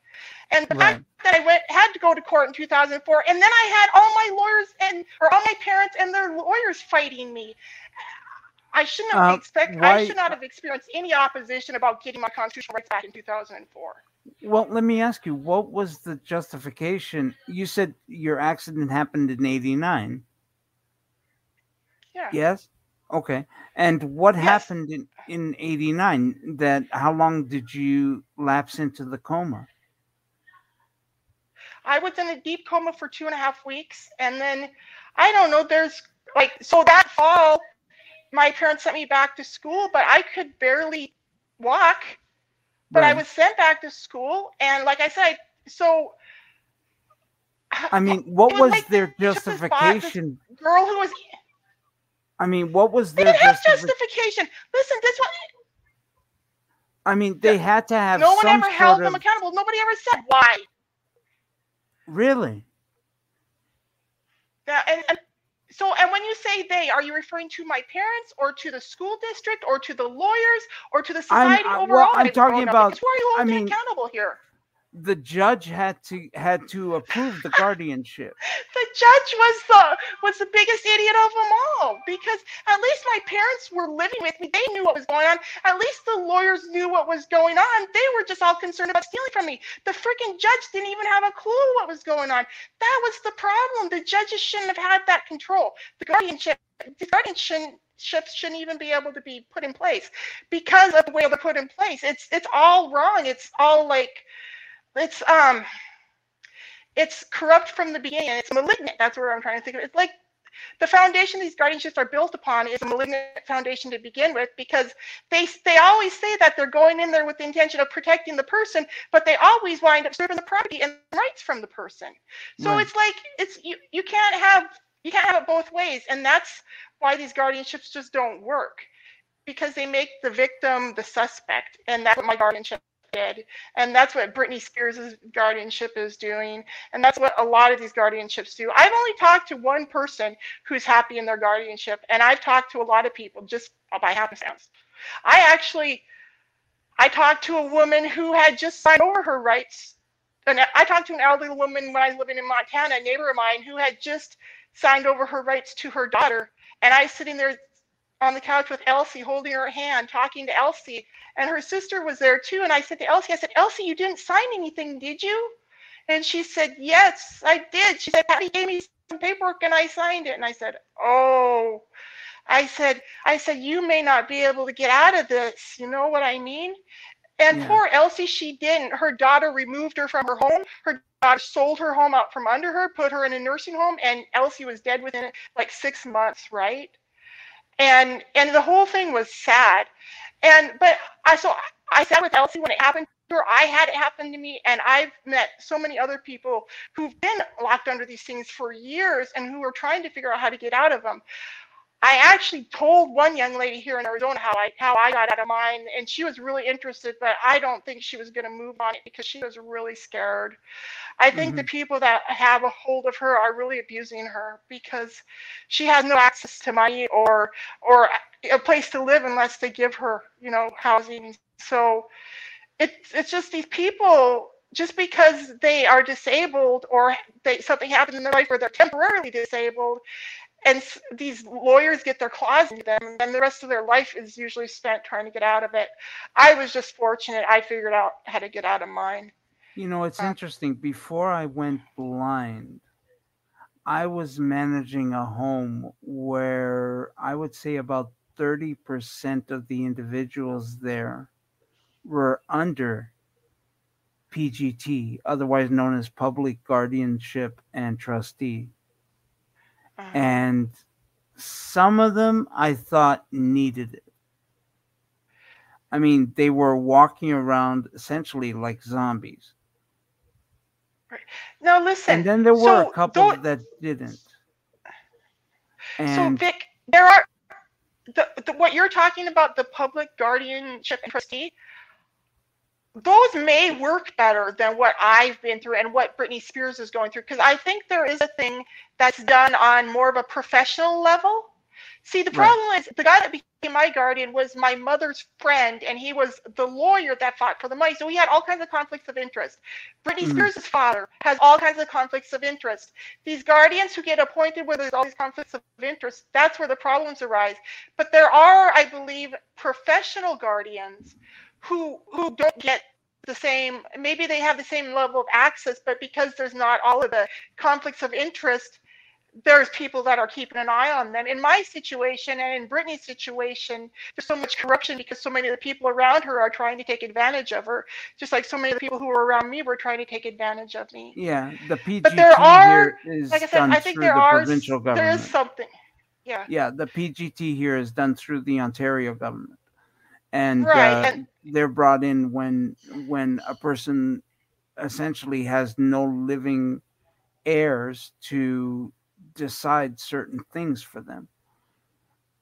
And the Right. fact that I went had to go to court in 2004, and then I had all my lawyers and or all my parents and their lawyers fighting me. I shouldn't have Uh, expect. why- I should not have experienced any opposition about getting my constitutional rights back in 2004. Well, let me ask you, what was the justification? You said your accident happened in 89. Yeah. Yes. Okay. And what Yes. happened in, in 89? That how long did you lapse into the coma? I was in a deep coma for two and a half weeks, and then I don't know. There's like so that fall, my parents sent me back to school, but I could barely walk. But I was sent back to school, and like I said, so I mean, what was was like their this bot- this justification? girl who was I mean, what was their justification? justification. Listen, this one I mean, they had to have no one ever held sort them of accountable. Nobody ever said why. Really. Yeah, and, and so, and when you say they, are you referring to my parents or to the school district or to the lawyers or to the I'm- society I- well, overall? I'm talking about- who are you I holding mean- accountable here? The judge had to had to approve the guardianship. The judge was the was the biggest idiot of them all because at least my parents were living with me. They knew what was going on. At least the lawyers knew what was going on. They were just all concerned about stealing from me. The freaking judge didn't even have a clue what was going on. That was the problem. The judges shouldn't have had that control. The guardianship, the guardian shouldn't guardianships shouldn't even be able to be put in place because of the way they're put in place. It's it's all wrong. It's all like it's um it's corrupt from the beginning. It's malignant. That's what I'm trying to think of. It's like the foundation these guardianships are built upon is a malignant foundation to begin with because they they always say that they're going in there with the intention of protecting the person but they always wind up stripping the property and rights from the person so right. it's like it's you you can't have you can't have it both ways and that's why these guardianships just don't work because they make the victim the suspect and that's what my guardianship did. And that's what Britney Spears' guardianship is doing. And that's what a lot of these guardianships do. I've only talked to one person who's happy in their guardianship, and I've talked to a lot of people just by happenstance. I actually I talked to a woman who had just signed over her rights. And I talked to an elderly woman when I was living in Montana, a neighbor of mine who had just signed over her rights to her daughter. And I was sitting there on the couch with Elsie, holding her hand, talking to Elsie. And her sister was there too. And I said to Elsie, I said, Elsie, you didn't sign anything, did you? And she said, Yes, I did. She said, Patty gave me some paperwork and I signed it. And I said, Oh. I said, I said, you may not be able to get out of this. You know what I mean? And yeah. poor Elsie, she didn't. Her daughter removed her from her home. Her daughter sold her home out from under her, put her in a nursing home, and Elsie was dead within like six months, right? And and the whole thing was sad. And but i so i sat with elsie when it happened. Her i had it happen to me and i've met so many other people who've been locked under these things for years and who are trying to figure out how to get out of them I actually told one young lady here in Arizona how I how I got out of mine, and she was really interested, but I don't think she was going to move on it because she was really scared. I think mm-hmm. the people that have a hold of her are really abusing her because she has no access to money or or a place to live unless they give her, you know, housing. So it's it's just these people just because they are disabled or they something happened in their life where they're temporarily disabled and these lawyers get their claws into them and the rest of their life is usually spent trying to get out of it. I was just fortunate. I figured out how to get out of mine. You know it's uh, interesting. Before i went blind i was managing a home where i would say about 30% of the individuals there were under pgt otherwise known as public guardianship and trustee uh-huh. and some of them I thought needed it. I mean, they were walking around essentially like zombies. Right. Now listen. And then there were so a couple that didn't. And so Vic, there are the, the, what you're talking about the public guardianship and trustee those may work better than what I've been through and what Britney Spears is going through because I think there is a thing that's done on more of a professional level. See, the problem right. is the guy that became my guardian was my mother's friend, and he was the lawyer that fought for the money. So he had all kinds of conflicts of interest. Britney mm-hmm. Spears' father has all kinds of conflicts of interest. These guardians who get appointed where there's all these conflicts of interest, that's where the problems arise. But there are, I believe, professional guardians who who don't get the same maybe they have the same level of access but because there's not all of the conflicts of interest there's people that are keeping an eye on them. In my situation and in britney's situation there's so much corruption because so many of the people around her are trying to take advantage of her just like so many of the people who were around me were trying to take advantage of me. Yeah the PGT but there are like i said i think there the are provincial government. there is something. Yeah. Yeah the pgt here is done through the ontario government and, right. uh, they're brought in when when a person essentially has no living heirs to decide certain things for them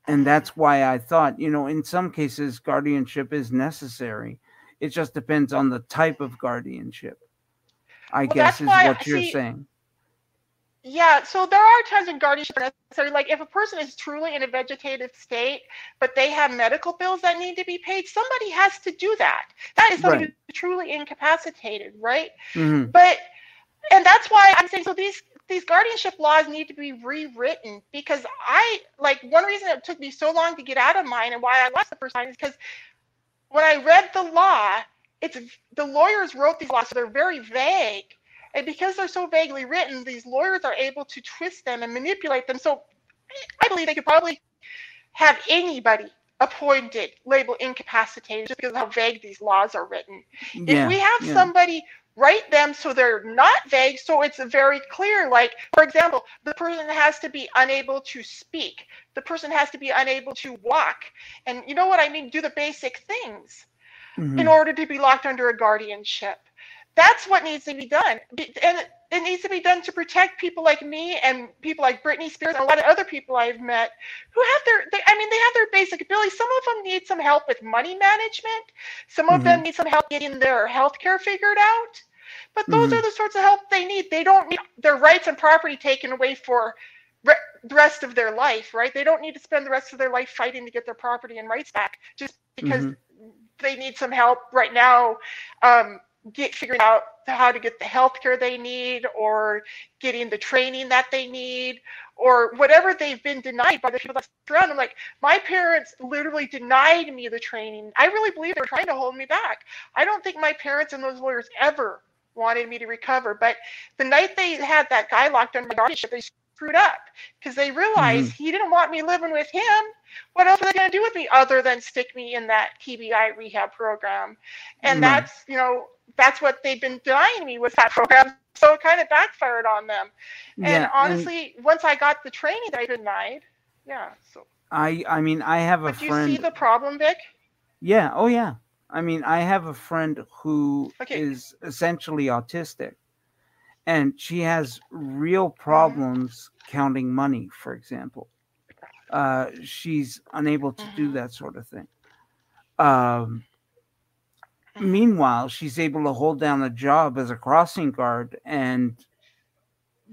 and that's why i thought you know in some cases guardianship is necessary it just depends on the type of guardianship i well, guess is what you're see, saying yeah, so there are times when guardianship is necessary. Like if a person is truly in a vegetative state, but they have medical bills that need to be paid, somebody has to do that. That is somebody right. who's truly incapacitated, right? Mm-hmm. But and that's why I'm saying so these these guardianship laws need to be rewritten because I like one reason it took me so long to get out of mine and why I lost the first time is because when I read the law, it's the lawyers wrote these laws, so they're very vague and because they're so vaguely written, these lawyers are able to twist them and manipulate them. So I believe they could probably have anybody appointed label incapacitated just because of how vague these laws are written. Yeah, if we have yeah. somebody write them so they're not vague, so it's very clear. Like, for example, the person has to be unable to speak, the person has to be unable to walk, and you know what I mean? Do the basic things Mhm. in order to be locked under a guardianship. That's what needs to be done. And it- needs to be done to protect people like me and people like Britney Spears and a lot of other people I've met who have their, they, I mean, they have their basic abilities. Some of them need some help with money management. Some of them need some help getting their health care figured out. But those Mhm. are the sorts of help they need. They don't need their rights and property taken away for re- the rest of their life, right? They don't need to spend the rest of their life fighting to get their property and rights back just because Mhm. they need some help right now um, get figuring out how to get the health care they need or getting the training that they need or whatever they've been denied by the people that surround them. Like my parents literally denied me the training. I really believe they were trying to hold me back. I don't think my parents and those lawyers ever wanted me to recover. But the night they had that guy locked under my guardianship, they screwed up because they realized mm-hmm. he didn't want me living with him. What else are they going to do with me other than stick me in that TBI rehab program? And Right. that's, you know, that's what they've been denying me with that program. So it kind of backfired on them. Yeah, And honestly, once I got the training that I denied, yeah. So, I I mean I have a but do you see the problem, Vic? Yeah. Oh, yeah. I mean, I have a friend who is Okay. essentially autistic, and she has real problems counting money. For example, uh, she's unable to do Mhm. that sort of thing. Um. Meanwhile, she's able to hold down a job as a crossing guard, and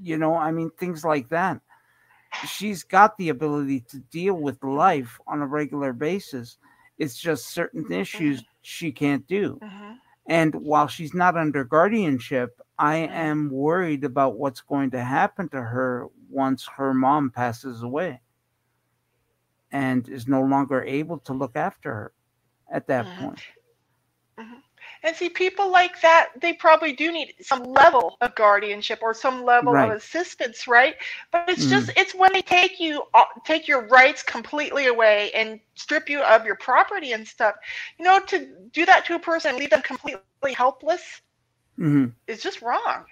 you know, I mean, things like that. She's got the ability to deal with life on a regular basis. It's just certain issues she can't do. Mhm. And while she's not under guardianship, I Mhm. am worried about what's going to happen to her once her mom passes away and is no longer able to look after her at that point. And see, people like that, they probably do need some level of guardianship or some level Right. of assistance, right? But it's Mhm. just, it's when they take you, uh, take your rights completely away and strip you of your property and stuff. You know, to do that to a person, leave them completely helpless, hmm is just wrong.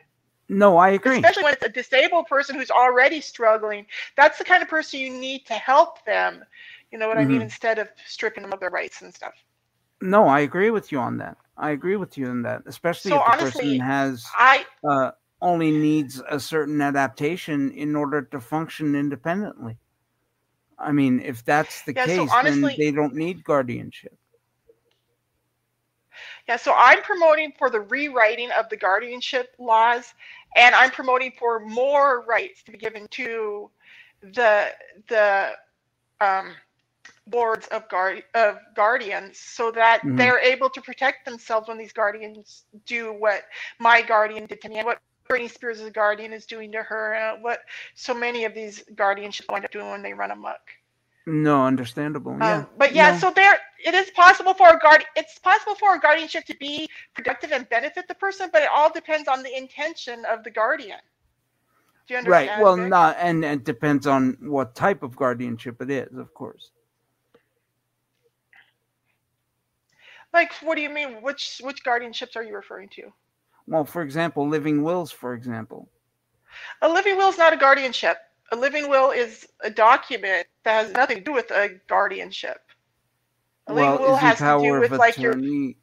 No, I agree. Especially when it's a disabled person who's already struggling. That's the kind of person you need to help them. You know what I mean? Mhm. Instead of stripping them of their rights and stuff. No, I agree with you on that. I agree with you on that, especially So if the honestly, person has I uh, only needs a certain adaptation in order to function independently. I mean, if that's the Yeah, so case, honestly- then they don't need guardianship. Yeah, so I'm promoting for the rewriting of the guardianship laws, and I'm promoting for more rights to be given to the the um, boards of guard of guardians, so that Mhm. they're able to protect themselves when these guardians do what my guardian did to me, and what Britney Spears' guardian is doing to her, what so many of these guardianships wind up doing when they run amok. No, understandable. Yeah. Um, but yeah, No. so there it is possible for a guard it's possible for a guardianship to be productive and benefit the person, but it all depends on the intention of the guardian. Do you understand? right. Well, not, and it depends on what type of guardianship it is, of course. Like what do you mean? Which which guardianships are you referring to? Well, for example, living wills, for example. A living will is not a guardianship. A living will is a document that has nothing to do with a guardianship. A living well, will isn't has to do with like your attorney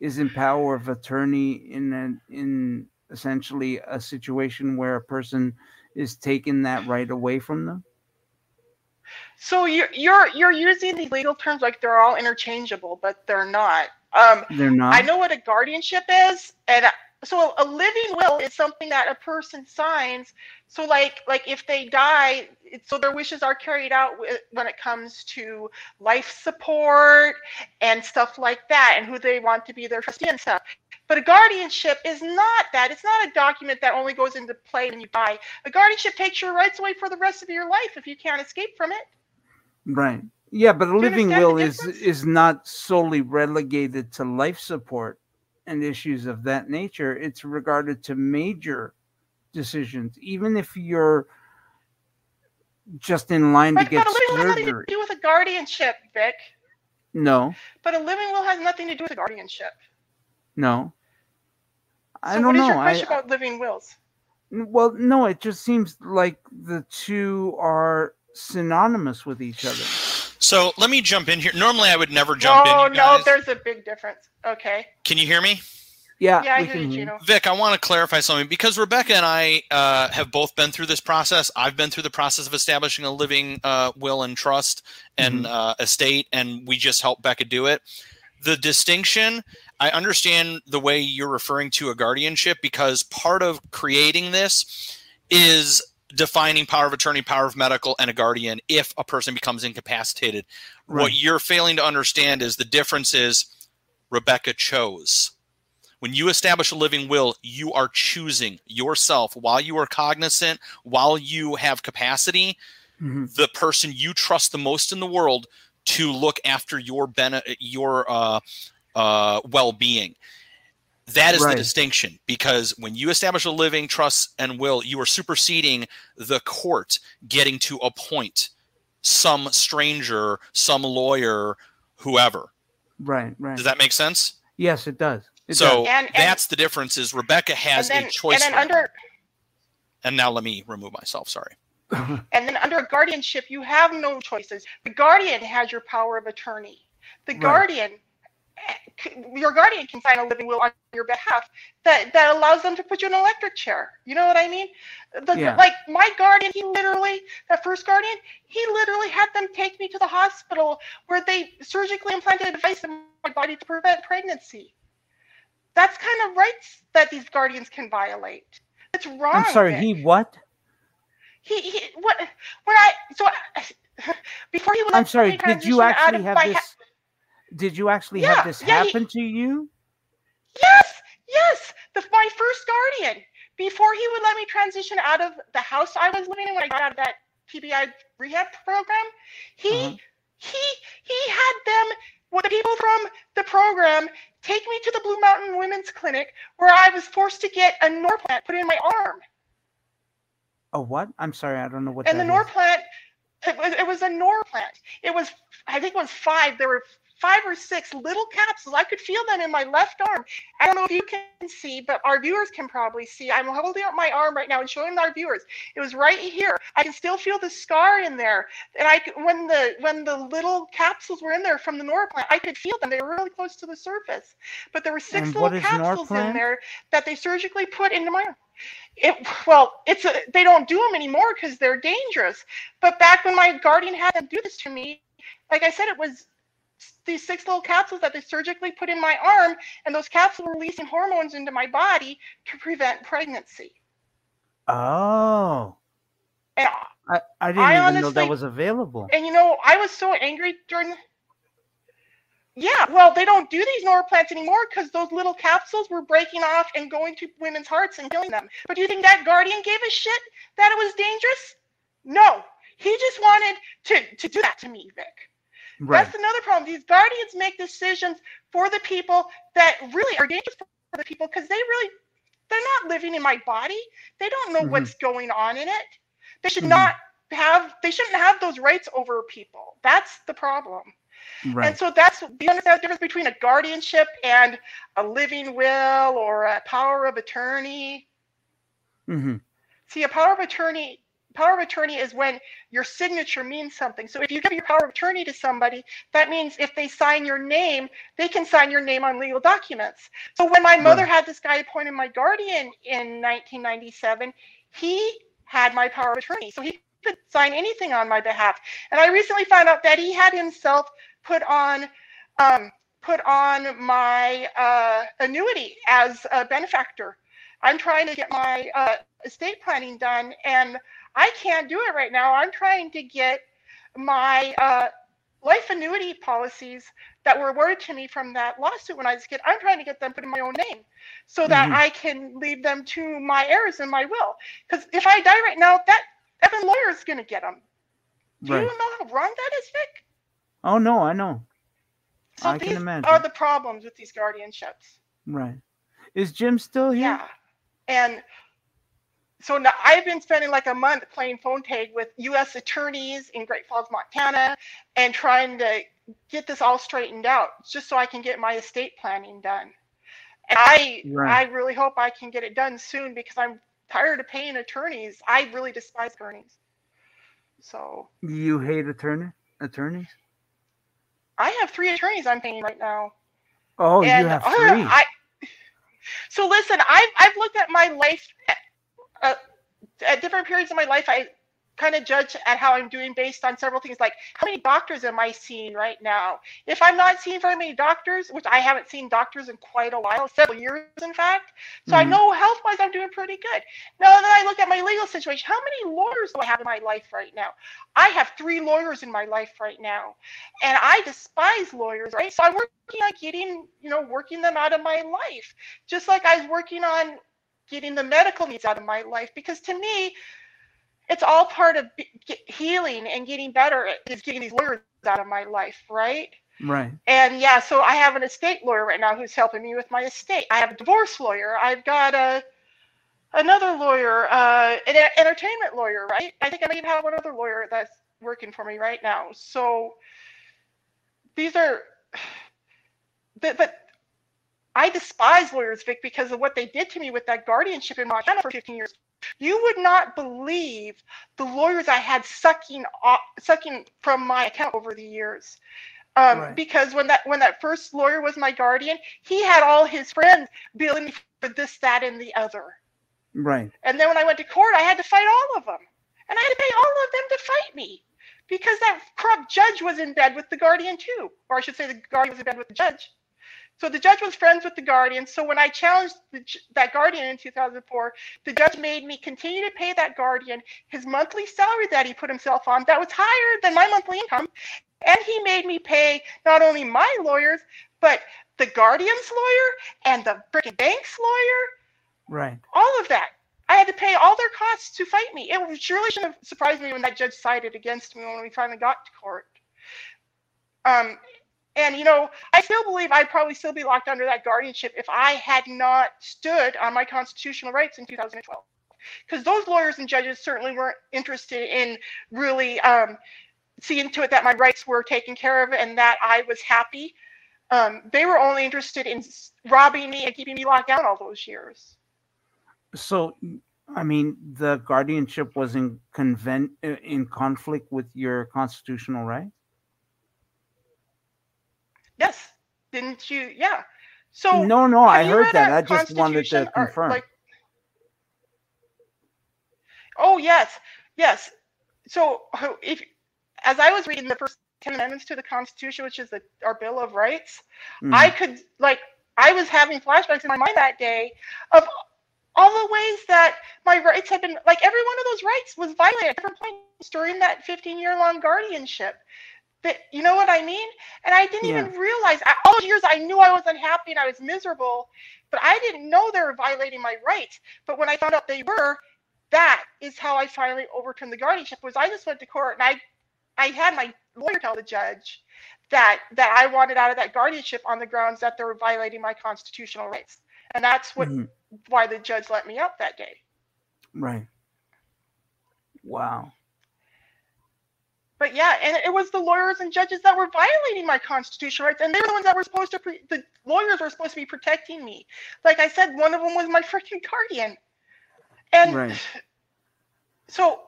isn't power of attorney in an, in essentially a situation where a person is taking that right away from them? So you're you're you're using these legal terms like they're all interchangeable, but they're not. Um, They're not. I know what a guardianship is, and so a living will is something that a person signs. So like like if they die, so their wishes are carried out when it comes to life support and stuff like that, and who they want to be their trustee and stuff. But a guardianship is not that. It's not a document that only goes into play when you die. A guardianship takes your rights away for the rest of your life if you can't escape from it. Right. Yeah, but a living will is is not solely relegated to life support and issues of that nature. It's regarded to major decisions. Even if you're just in line But, to get but a living will has nothing to surgery. do with a guardianship, Vic. No, But a living will has nothing to do with a guardianship. no. I So don't know. what is know. your I, question about living wills? well, no, it just seems like the two are synonymous with each other. So let me jump in here. Normally, I would never jump no, in. you no, guys. there's a big difference. Okay. Can you hear me? Yeah, Yeah, I hear can you. Gino. Vic, I want to clarify something because Rebecca and I uh, have both been through this process. I've been through the process of establishing a living uh, will and trust and uh, estate, and we just helped Becca do it. The distinction, I understand the way you're referring to a guardianship because part of creating this is defining power of attorney, power of medical, and a guardian if a person becomes incapacitated. Right. What you're failing to understand is the difference is Rebecca chose. When you establish a living will, you are choosing yourself while you are cognizant, while you have capacity, Mhm. the person you trust the most in the world to look after your bene- your uh, uh, well-being. That is Right. the distinction because when you establish a living trust and will, you are superseding the court getting to appoint some stranger, some lawyer, whoever. Right, right. Does that make sense? yes, it does. It so does. And- and- that's the difference is Rebecca has and then, a choice. and then now. under and now let me remove myself. Sorry. [LAUGHS] and then under a guardianship, you have no choices. The guardian has your power of attorney. The guardian, c- your guardian can sign a living will on your behalf that that allows them to put you in an electric chair. You know what I mean? The, Yeah. Like my guardian, he literally that first guardian, he literally had them take me to the hospital where they surgically implanted a device in my body to prevent pregnancy. That's kind of rights that these guardians can violate. It's wrong. I'm sorry, he what? he, he what when I so I, [LAUGHS] before he would I'm sorry, did you actually have this did you actually Yeah, have this yeah, he- happen to you? yes yes the my first guardian before he would let me transition out of the house I was living in when I got out of that TBI rehab program he Uh-huh. he he had them well, the people from the program take me to the Blue Mountain Women's Clinic where I was forced to get a Norplant put in my arm A what? I'm sorry, I don't know what and the. Norplant, it was, it was a Norplant. It was, I think it was five. There were five or six little capsules. I could feel them in my left arm. I don't know if you can see, but our viewers can probably see. I'm holding up my arm right now and showing our viewers. It was right here. I can still feel the scar in there. And I when the when the little capsules were in there from the Norplant, I could feel them. They were really close to the surface. But there were six And little capsules Norplant? in there that they surgically put into my arm. It well, it's a, they don't do them anymore because they're dangerous. But back when my guardian had them do this to me, like I said, it was these six little capsules that they surgically put in my arm, and those capsules were releasing hormones into my body to prevent pregnancy. Oh. And, I, I didn't I even know that was available. and you know, I was so angry during. Yeah, well, they don't do these Norplants anymore because those little capsules were breaking off and going to women's hearts and killing them. But do you think that guardian gave a shit that it was dangerous? No, he just wanted to to do that to me, Vic. Right. That's another problem. These guardians make decisions for the people that really are dangerous for the people because they really they're not living in my body. They don't know Mhm. what's going on in it. They should Mhm. not have they shouldn't have those rights over people. That's the problem. Right. And so that's understand the difference between a guardianship and a living will or a power of attorney? hmm See, a power of attorney power of attorney is when your signature means something. So if you give your power of attorney to somebody, that means if they sign your name, they can sign your name on legal documents. So when my mother had this guy appointed my guardian in 1997, he had my power of attorney. So he could sign anything on my behalf. And I recently found out that he had himself put on um, put on my uh, annuity as a benefactor. I'm trying to get my uh, estate planning done, and I can't do it right now. I'm trying to get my uh, life annuity policies that were awarded to me from that lawsuit when I was a kid. I'm trying to get them put in my own name so that Mhm. I can leave them to my heirs in my will. Because if I die right now, that Evan lawyer is going to get them. Do Right. you know how wrong that is, Vic? Oh no, I know. So I can these imagine. are the problems with these guardianships. Right. Is Jim still here? Yeah. And so now I've been spending like a month playing phone tag with U.S. attorneys in Great Falls, Montana, and trying to get this all straightened out, just so I can get my estate planning done. And I, Right. I really hope I can get it done soon because I'm tired of paying attorneys. I really despise attorneys. So You hate attorney attorneys? I have three attorneys I'm paying right now. Oh, and you have [LAUGHS] three. I, so listen, I've I've looked at my life uh, at different periods of my life. I kind of judge at how I'm doing based on several things, like how many doctors am I seeing right now? If I'm not seeing very many doctors, which I haven't seen doctors in quite a while, several years in fact, so I Mhm. know health-wise I'm doing pretty good. Now that I look at my legal situation, how many lawyers do I have in my life right now? I have three lawyers in my life right now, and I despise lawyers, right? So I'm working on getting, you know, working them out of my life, just like I was working on getting the medical needs out of my life, because to me, it's all part of healing and getting better is getting these lawyers out of my life, right? right. And yeah, so I have an estate lawyer right now who's helping me with my estate. I have a divorce lawyer. I've got a another lawyer, uh, an entertainment lawyer, right? I think I might have one other lawyer that's working for me right now. So these are, [SIGHS] but, but I despise lawyers, Vic, because of what they did to me with that guardianship in Montana for 15 years. You would not believe the lawyers I had sucking off, sucking from my account over the years. Um, Right. Because when that when that first lawyer was my guardian, he had all his friends billing me for this, that, and the other. Right. And then when I went to court, I had to fight all of them. And I had to pay all of them to fight me because that corrupt judge was in bed with the guardian too. Or I should say the guardian was in bed with the judge. So the judge was friends with the guardian. So when I challenged the, that guardian in 2004, the judge made me continue to pay that guardian his monthly salary that he put himself on that was higher than my monthly income. And he made me pay not only my lawyers, but the guardian's lawyer and the frickin' bank's lawyer Right. all of that. I had to pay all their costs to fight me. It surely shouldn't have surprised me when that judge sided against me when we finally got to court. Um, and you know, I still believe I'd probably still be locked under that guardianship if I had not stood on my constitutional rights in 2012. Because those lawyers and judges certainly weren't interested in really um, seeing to it that my rights were taken care of and that I was happy. Um, they were only interested in robbing me and keeping me locked down all those years. So, I mean, the guardianship was in in conflict with your constitutional right. Yes. Didn't you? Yeah. So no, no, I heard that. I just wanted to confirm. like- oh yes, yes. So if, as I was reading the first ten amendments to the Constitution, which is the, our Bill of Rights, Mhm. I could like I was having flashbacks in my mind that day of all the ways that my rights had been like every one of those rights was violated at different points during that 15 year long guardianship. That you know what I mean? And I didn't even realize I, all those years I knew I was unhappy and I was miserable, but I didn't know they were violating my rights. But when I found out they were, that is how I finally overturned the guardianship. Was I just went to court and I, I had my lawyer tell the judge that that I wanted out of that guardianship on the grounds that they were violating my constitutional rights, and that's what Mhm. why the judge let me out that day. Right. Wow. But yeah, and it was the lawyers and judges that were violating my constitutional rights, and they were the ones that were supposed to. Pre- the lawyers were supposed to be protecting me. Like I said, one of them was my freaking guardian, and Right. so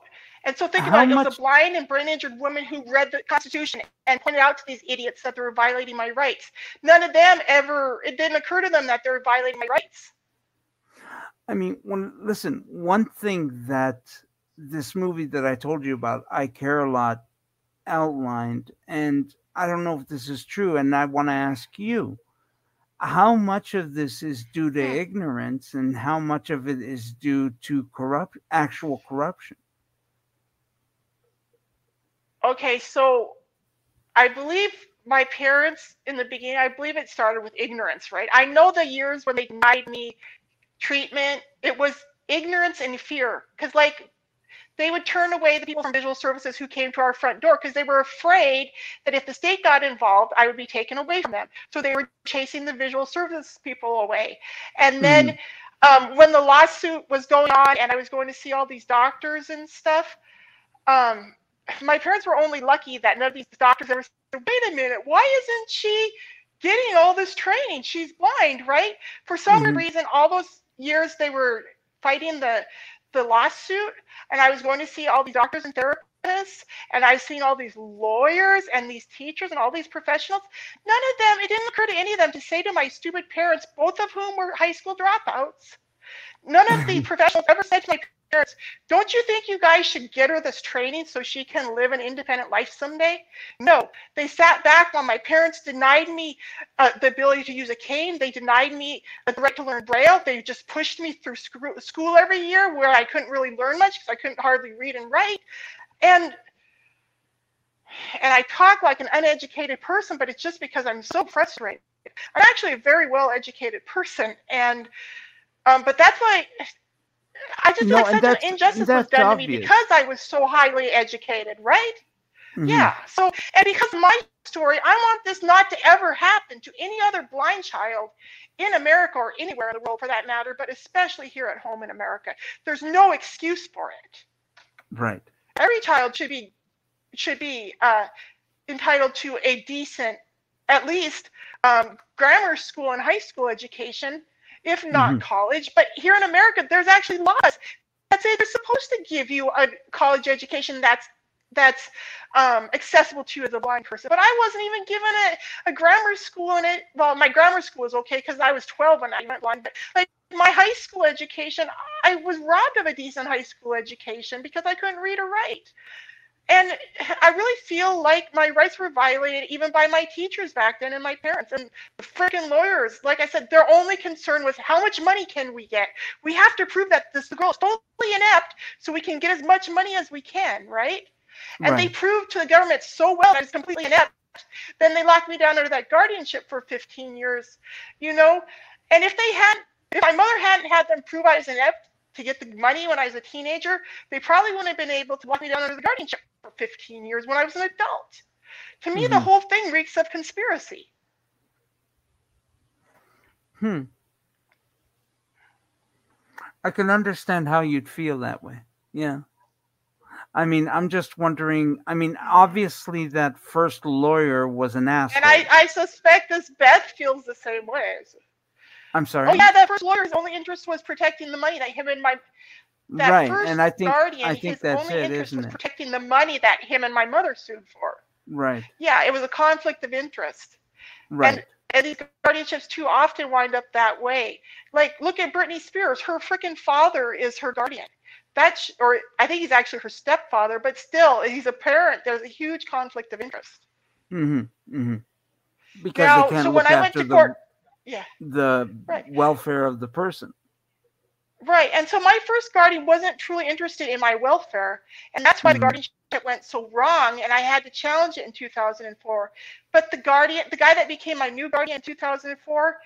and so think How about it. It was a blind and brain injured woman who read the Constitution and pointed out to these idiots that they were violating my rights. None of them ever. It didn't occur to them that they were violating my rights. I mean, when listen, one thing that this movie that I told you about, I care a lot, outlined, and I don't know if this is true, and I want to ask you, how much of this is due to Hmm. ignorance, and how much of it is due to corrupt, actual corruption? Okay, so I believe my parents in the beginning, I believe it started with ignorance, right? I know the years when they denied me treatment, it was ignorance and fear. Because, like, they would turn away the people from visual services who came to our front door because they were afraid that if the state got involved, I would be taken away from them. So they were chasing the visual service people away. And then um, when the lawsuit was going on and I was going to see all these doctors and stuff, um, my parents were only lucky that none of these doctors ever said, wait a minute, why isn't she getting all this training? She's blind, right? For some Mhm. reason, all those years they were fighting the the lawsuit, and I was going to see all these doctors and therapists, and I've seen all these lawyers and these teachers and all these professionals. None of them, it didn't occur to any of them to say to my stupid parents, both of whom were high school dropouts. None of the [LAUGHS] professionals ever said to my parents, Don't you think you guys should get her this training so she can live an independent life someday? No, they sat back while my parents denied me uh, the ability to use a cane. They denied me the right to learn Braille. They just pushed me through sc- school every year where I couldn't really learn much because I couldn't hardly read and write. And and I talk like an uneducated person, but it's just because I'm so frustrated. I'm actually a very well educated person, and um, but that's why I just No, feel like such an injustice was done to me because I was so highly educated, right? Mhm. Yeah. So, and because my story, I want this not to ever happen to any other blind child in America or anywhere in the world for that matter, but especially here at home in America. There's no excuse for it. Right. Every child should be should be uh, entitled to a decent, at least um, grammar school and high school education, if not Mhm. college. But here in America, there's actually laws that say they're supposed to give you a college education that's that's um, accessible to you as a blind person. But I wasn't even given a, a grammar school in it. Well, my grammar school was okay because I was 12 when I went blind. But like my high school education, I was robbed of a decent high school education because I couldn't read or write. And I really feel like my rights were violated even by my teachers back then and my parents and the freaking lawyers. Like I said, their only concern was how much money can we get? We have to prove that this girl is totally inept so we can get as much money as we can, right? and they proved to the government so well that it's completely inept. Then they locked me down under that guardianship for 15 years, you know. And if they had, if my mother hadn't had them prove I was inept to get the money when I was a teenager, they probably wouldn't have been able to lock me down under the guardianship for 15 years when I was an adult. To me, the Mhm. whole thing reeks of conspiracy. Hmm. I can understand how you'd feel that way. Yeah. I mean, I'm just wondering. I mean, obviously, that first lawyer was an asshole. And I, I suspect this Beth feels the same way. I'm sorry. Oh yeah, that first lawyer's only interest was protecting the money that him and my that right, first and I think guardian, I think his that's only it, interest isn't was it? protecting the money that him and my mother sued for. Right, Yeah, it was a conflict of interest. right. And these guardianships too often wind up that way. Like, look at Britney Spears. Her freaking father is her guardian. That's, or I think he's actually her stepfather, but still, he's a parent. There's a huge conflict of interest. Mm-hmm. Mm-hmm. Because Now, they can't so when I went to court- Yeah. the Right. welfare of the person. Right. And so my first guardian wasn't truly interested in my welfare. And that's why Mhm. the guardianship went so wrong. And I had to challenge it in 2004. But the guardian, the guy that became my new guardian in 2004,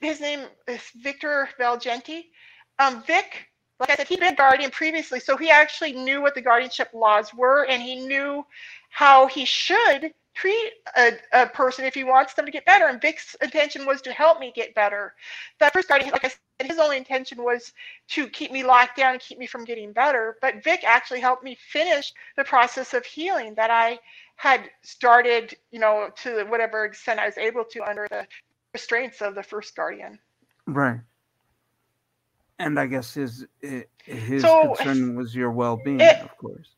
his name is Victor Valgenti. Um, Vic, like I said, he'd been guardian previously. So he actually knew what the guardianship laws were and he knew how he should treat a, a person if he wants them to get better. And Vic's intention was to help me get better. That first guardian, like I said, his only intention was to keep me locked down and keep me from getting better. But Vic actually helped me finish the process of healing that I had started, you know, to whatever extent I was able to under the restraints of the first guardian. Right. And I guess his eh, his So- concern was your well-being, It- of course.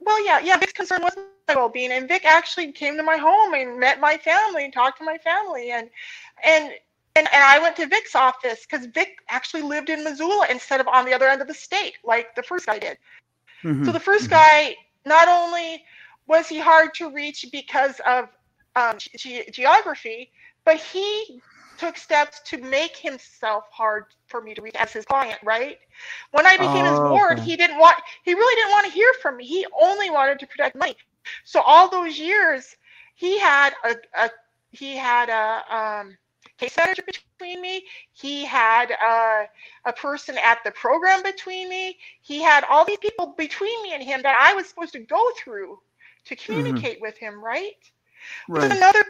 Well, yeah, yeah. Vic's concern was my well-being, and Vic actually came to my home and met my family and talked to my family, and and and, and I went to Vic's office because Vic actually lived in Missoula instead of on the other end of the state, like the first guy did. So Mhm, the first mhm. guy, not only was he hard to reach because of um, ge- geography, but he took steps to make himself hard for me to reach as his client. Right? When I became his Oh, ward, okay. he didn't want. He really didn't want to hear from me. He only wanted to protect money. So all those years, he had a, a he had a um, case manager between me. He had a, a person at the program between me. He had all these people between me and him that I was supposed to go through to communicate with him, right? Right. another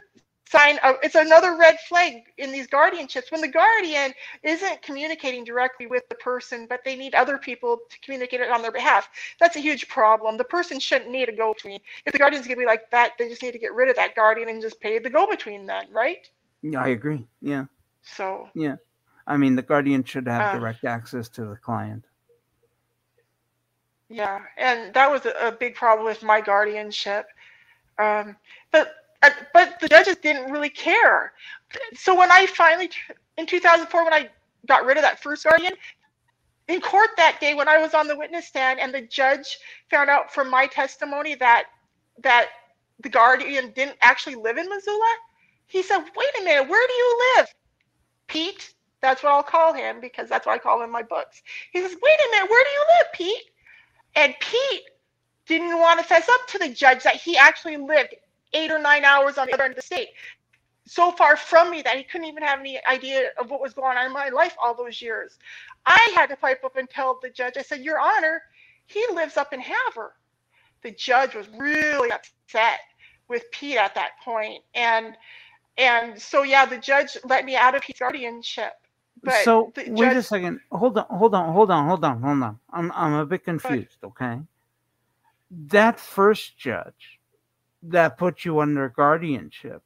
sign of it's another red flag in these guardianships when the guardian isn't communicating directly with the person but they need other people to communicate it on their behalf that's a huge problem the person shouldn't need a go-between if the guardian's going to be like that they just need to get rid of that guardian and just pay the go-between then right Yeah, I agree. Yeah. so Yeah. I mean, the guardian should have Uh, direct access to the client. Yeah, and that was a, a big problem with my guardianship. Um, but uh, but the judges didn't really care. So when I finally, in 2004, when I got rid of that first guardian, in court that day when I was on the witness stand, and the judge found out from my testimony that that the guardian didn't actually live in Missoula, he said, "Wait a minute, where do you live, Pete?" That's what I'll call him because that's what I call him in my books. He says, "Wait a minute, where do you live, Pete?" And Pete didn't want to fess up to the judge that he actually lived eight or nine hours on the other end of the state, so far from me that he couldn't even have any idea of what was going on in my life all those years. I had to pipe up and tell the judge, I said, Your Honor, he lives up in Havre. The judge was really upset with Pete at that point. And and so yeah, the judge let me out of his guardianship. But so wait a second. Hold on, hold on, hold on, hold on, hold on. I'm I'm a bit confused, okay? That first judge that put you under guardianship,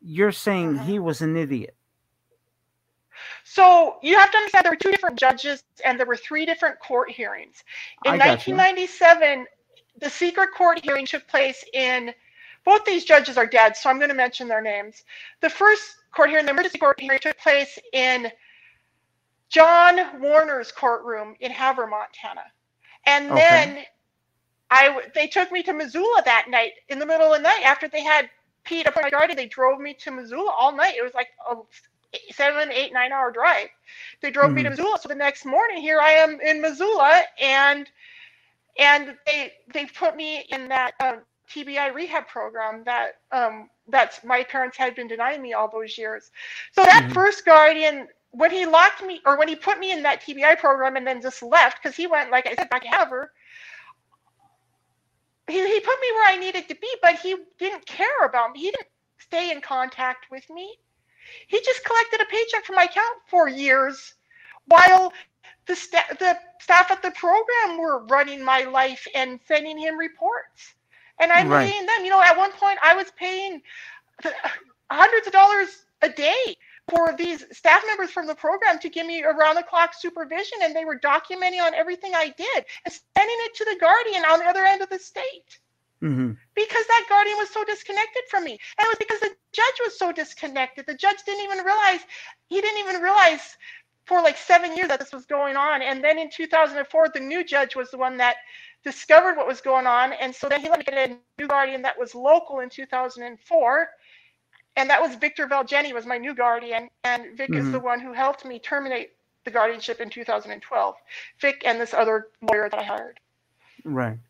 you're saying he mm-hmm. was an idiot. So you have to understand there were two different judges and there were three different court hearings. In I got you. 1997, the secret court hearing took place in both these judges are dead, so I'm going to mention their names. The first court hearing, the emergency court hearing, took place in John Warner's courtroom in Havre, Montana. And Okay. then I they took me to Missoula that night in the middle of the night after they had Pete up on my guardian. They drove me to Missoula all night. It was like a seven, eight, nine hour drive. They drove me to Mhm. Missoula. So the next morning, here I am in Missoula, and and they they put me in that um, TBI rehab program that um, that's my parents had been denying me all those years. So that Mhm. first guardian, when he locked me or when he put me in that TBI program and then just left because he went, like I said, back to Havre. He, he put me where I needed to be, but he didn't care about me. He didn't stay in contact with me. He just collected a paycheck from my account for years while the, sta- the staff at the program were running my life and sending him reports. And I'm Right. paying them. You know, at one point I was paying hundreds of dollars a day for these staff members from the program to give me around the clock supervision and they were documenting on everything I did and sending it to the guardian on the other end of the state hmm because that guardian was so disconnected from me. And it was because the judge was so disconnected. The judge didn't even realize, he didn't even realize for like seven years that this was going on. And then in 2004, the new judge was the one that discovered what was going on. And so then he let me get a new guardian that was local in 2004. And that was Victor Valgenti was my new guardian. And Vic is Mhm. the one who helped me terminate the guardianship in 2012. Vic and this other lawyer that I hired. Right.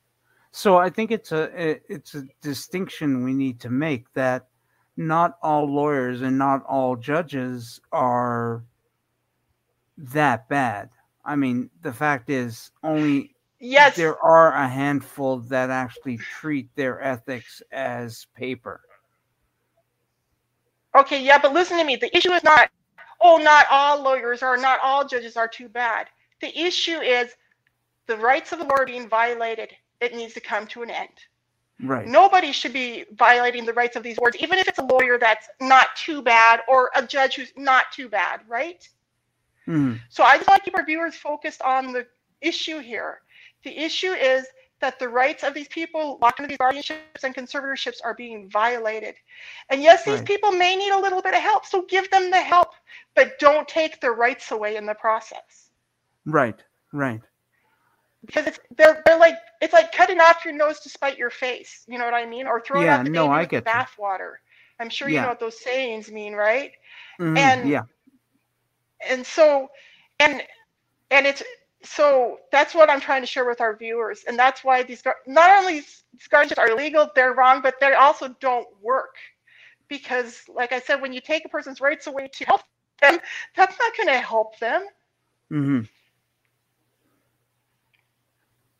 So I think it's a it's a distinction we need to make that not all lawyers and not all judges are that bad. I mean, the fact is only Yes. there are a handful that actually treat their ethics as paper. Okay, yeah, but listen to me. The issue is not, oh, not all lawyers or not all judges are too bad. The issue is the rights of the lawyer being violated. It needs to come to an end. Right. Nobody should be violating the rights of these lawyers, even if it's a lawyer that's not too bad or a judge who's not too bad, right? Mhm. So I just want to keep our viewers focused on the issue here. The issue is that the rights of these people locked into these guardianships and conservatorships are being violated. And yes, these Right. people may need a little bit of help, so give them the help, but don't take their rights away in the process. Right. Right. Because it's they're they're like it's like cutting off your nose to spite your face. You know what I mean? Or throwing Yeah, out the no, baby I with get the bathwater. I'm sure you know what those sayings mean, right? Mhm. And- yeah. and so and and it's so that's what i'm trying to share with our viewers and that's why these gar- not only these guardianships are illegal they're wrong but they also don't work because like i said when you take a person's rights away to help them that's not going to help them hmm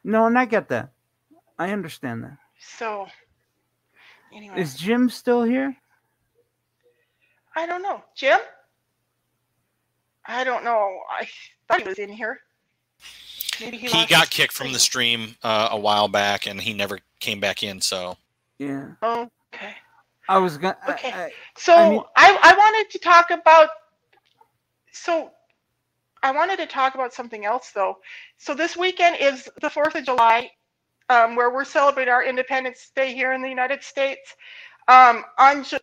No, and I get that. I understand that. so anyway Is Jim still here? I don't know. Jim? I don't know. I thought he was in here. Maybe he, he got kicked from the stream uh, a while back, and he never came back in. So yeah. Okay. I was gonna. Okay. I, so I mean- I, I wanted to talk about. So I wanted to talk about something else though. So this weekend is the Fourth of July, um, where we're celebrating our Independence Day here in the United States. Um, on Ju-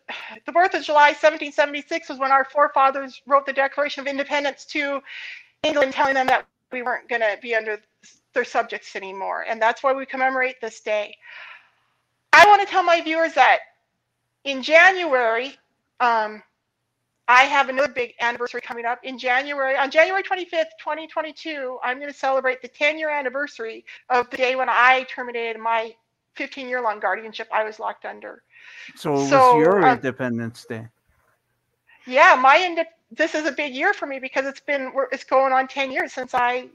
the Fourth of July, 1776, was when our forefathers wrote the Declaration of Independence to England, telling them that we weren't going to be under their subjects anymore, and that's why we commemorate this day. I want to tell my viewers that in January, um, I have another big anniversary coming up in January. On January 25th, 2022, I'm going to celebrate the 10 year anniversary of the day when I terminated my 15 year long guardianship I was locked under. So it So, was your um, Independence Day. Yeah, my inde- this is a big year for me because it's been it's going on 10 years since I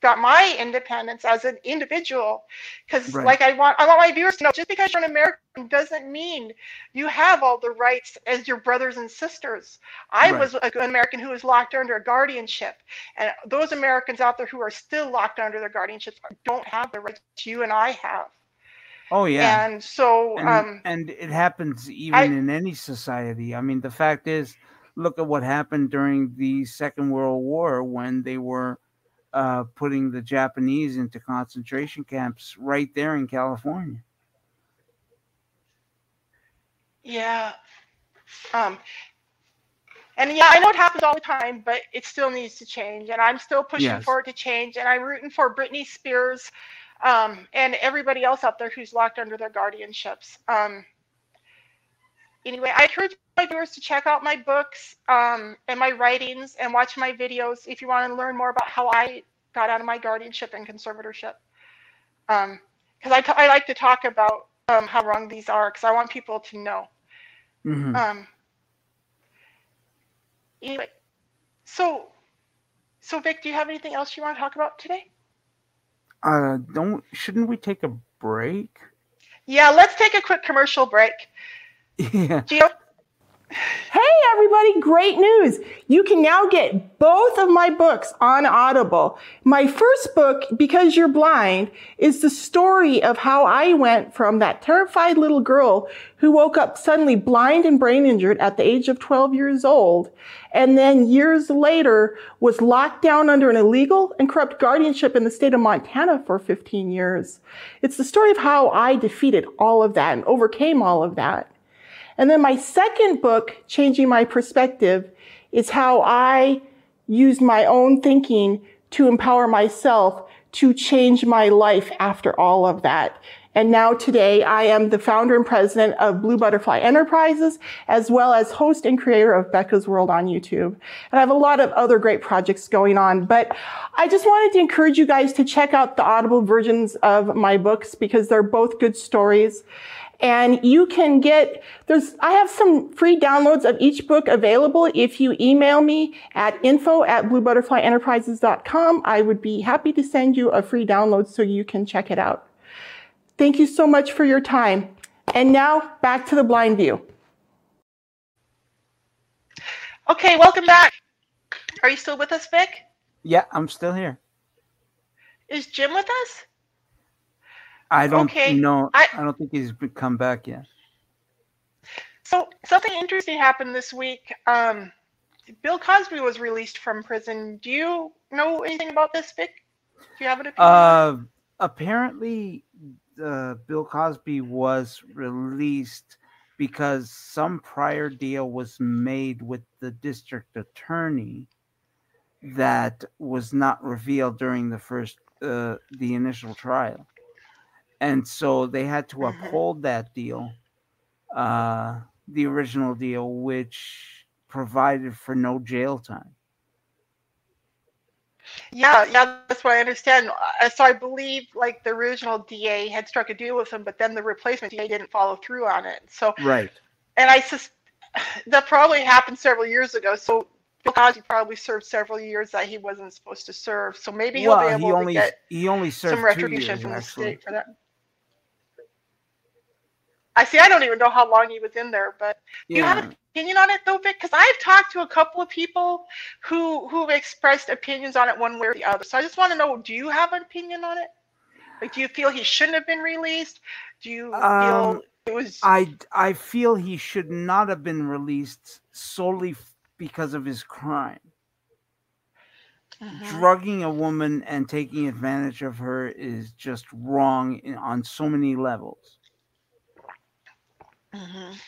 got my independence as an individual because Right. like I want I want my viewers to know just because you're an American doesn't mean you have all the rights as your brothers and sisters. I Right. was a- an American who was locked under a guardianship and those Americans out there who are still locked under their guardianships don't have the rights you and I have. Oh yeah. And so and, um and it happens even I- in any society. I mean, the fact is, look at what happened during the Second World War when they were uh, putting the Japanese into concentration camps right there in California. Yeah. Um, and yeah, I know it happens all the time, but it still needs to change. And I'm still pushing Yes. for it to change. And I'm rooting for Britney Spears um, and everybody else out there who's locked under their guardianships. Um, anyway, I encourage my viewers to check out my books um, and my writings and watch my videos if you want to learn more about how I got out of my guardianship and conservatorship. Because I, t- I like to talk about um, how wrong these are because I want people to know. Mhm. Um. Anyway, so, so Vic, do you have anything else you want to talk about today? Uh, don't shouldn't we take a break? Yeah, let's take a quick commercial break. [LAUGHS] Yeah. Gio, Hey, everybody, great news. You can now get both of my books on Audible. My first book, Because You're Blind, is the story of how I went from that terrified little girl who woke up suddenly blind and brain injured at the age of 12 years old, and then years later was locked down under an illegal and corrupt guardianship in the state of Montana for 15 years. It's the story of how I defeated all of that and overcame all of that. And then my second book, Changing My Perspective, is how I used my own thinking to empower myself to change my life after all of that. And now today I am the founder and president of Blue Butterfly Enterprises, as well as host and creator of Becca's World on YouTube. And I have a lot of other great projects going on, but I just wanted to encourage you guys to check out the Audible versions of my books because they're both good stories. And you can get, there's, I have some free downloads of each book available. If you email me at info at bluebutterflyenterprises.com, I would be happy to send you a free download so you can check it out. Thank you so much for your time. And now back to the blind view. okay, welcome back. Are you still with us, Vic? Yeah, I'm still here. Is Jim with us? I don't Okay, know. I, I- don't think he's come back yet. So something interesting happened this week. Um, Bill Cosby was released from prison. Do you know anything about this, Vic? Do you have an opinion? Uh, apparently, uh, Bill Cosby was released because some prior deal was made with the district attorney that was not revealed during the first, uh, the initial trial, and so they had to Mhm. uphold that deal, uh, the original deal, which provided for no jail time. Yeah, yeah, that's what I understand. So I believe like the original DA had struck a deal with him, but then the replacement DA didn't follow through on it. So, Right. and I sus- [SIGHS] that probably happened several years ago. So Bill Cosby probably served several years that he wasn't supposed to serve. So maybe he'll be able he to only get he only served some retribution years, from the state for that. I see. I don't even know how long he was in there, but do you have an opinion on it though, Vic? Because I've talked to a couple of people who who've expressed opinions on it one way or the other. So I just want to know: Do you have an opinion on it? Like, do you feel he shouldn't have been released? Do you Um, feel it was? I I feel he should not have been released solely because of his crime. Mhm. Drugging a woman and taking advantage of her is just wrong in, on so many levels. Mhm.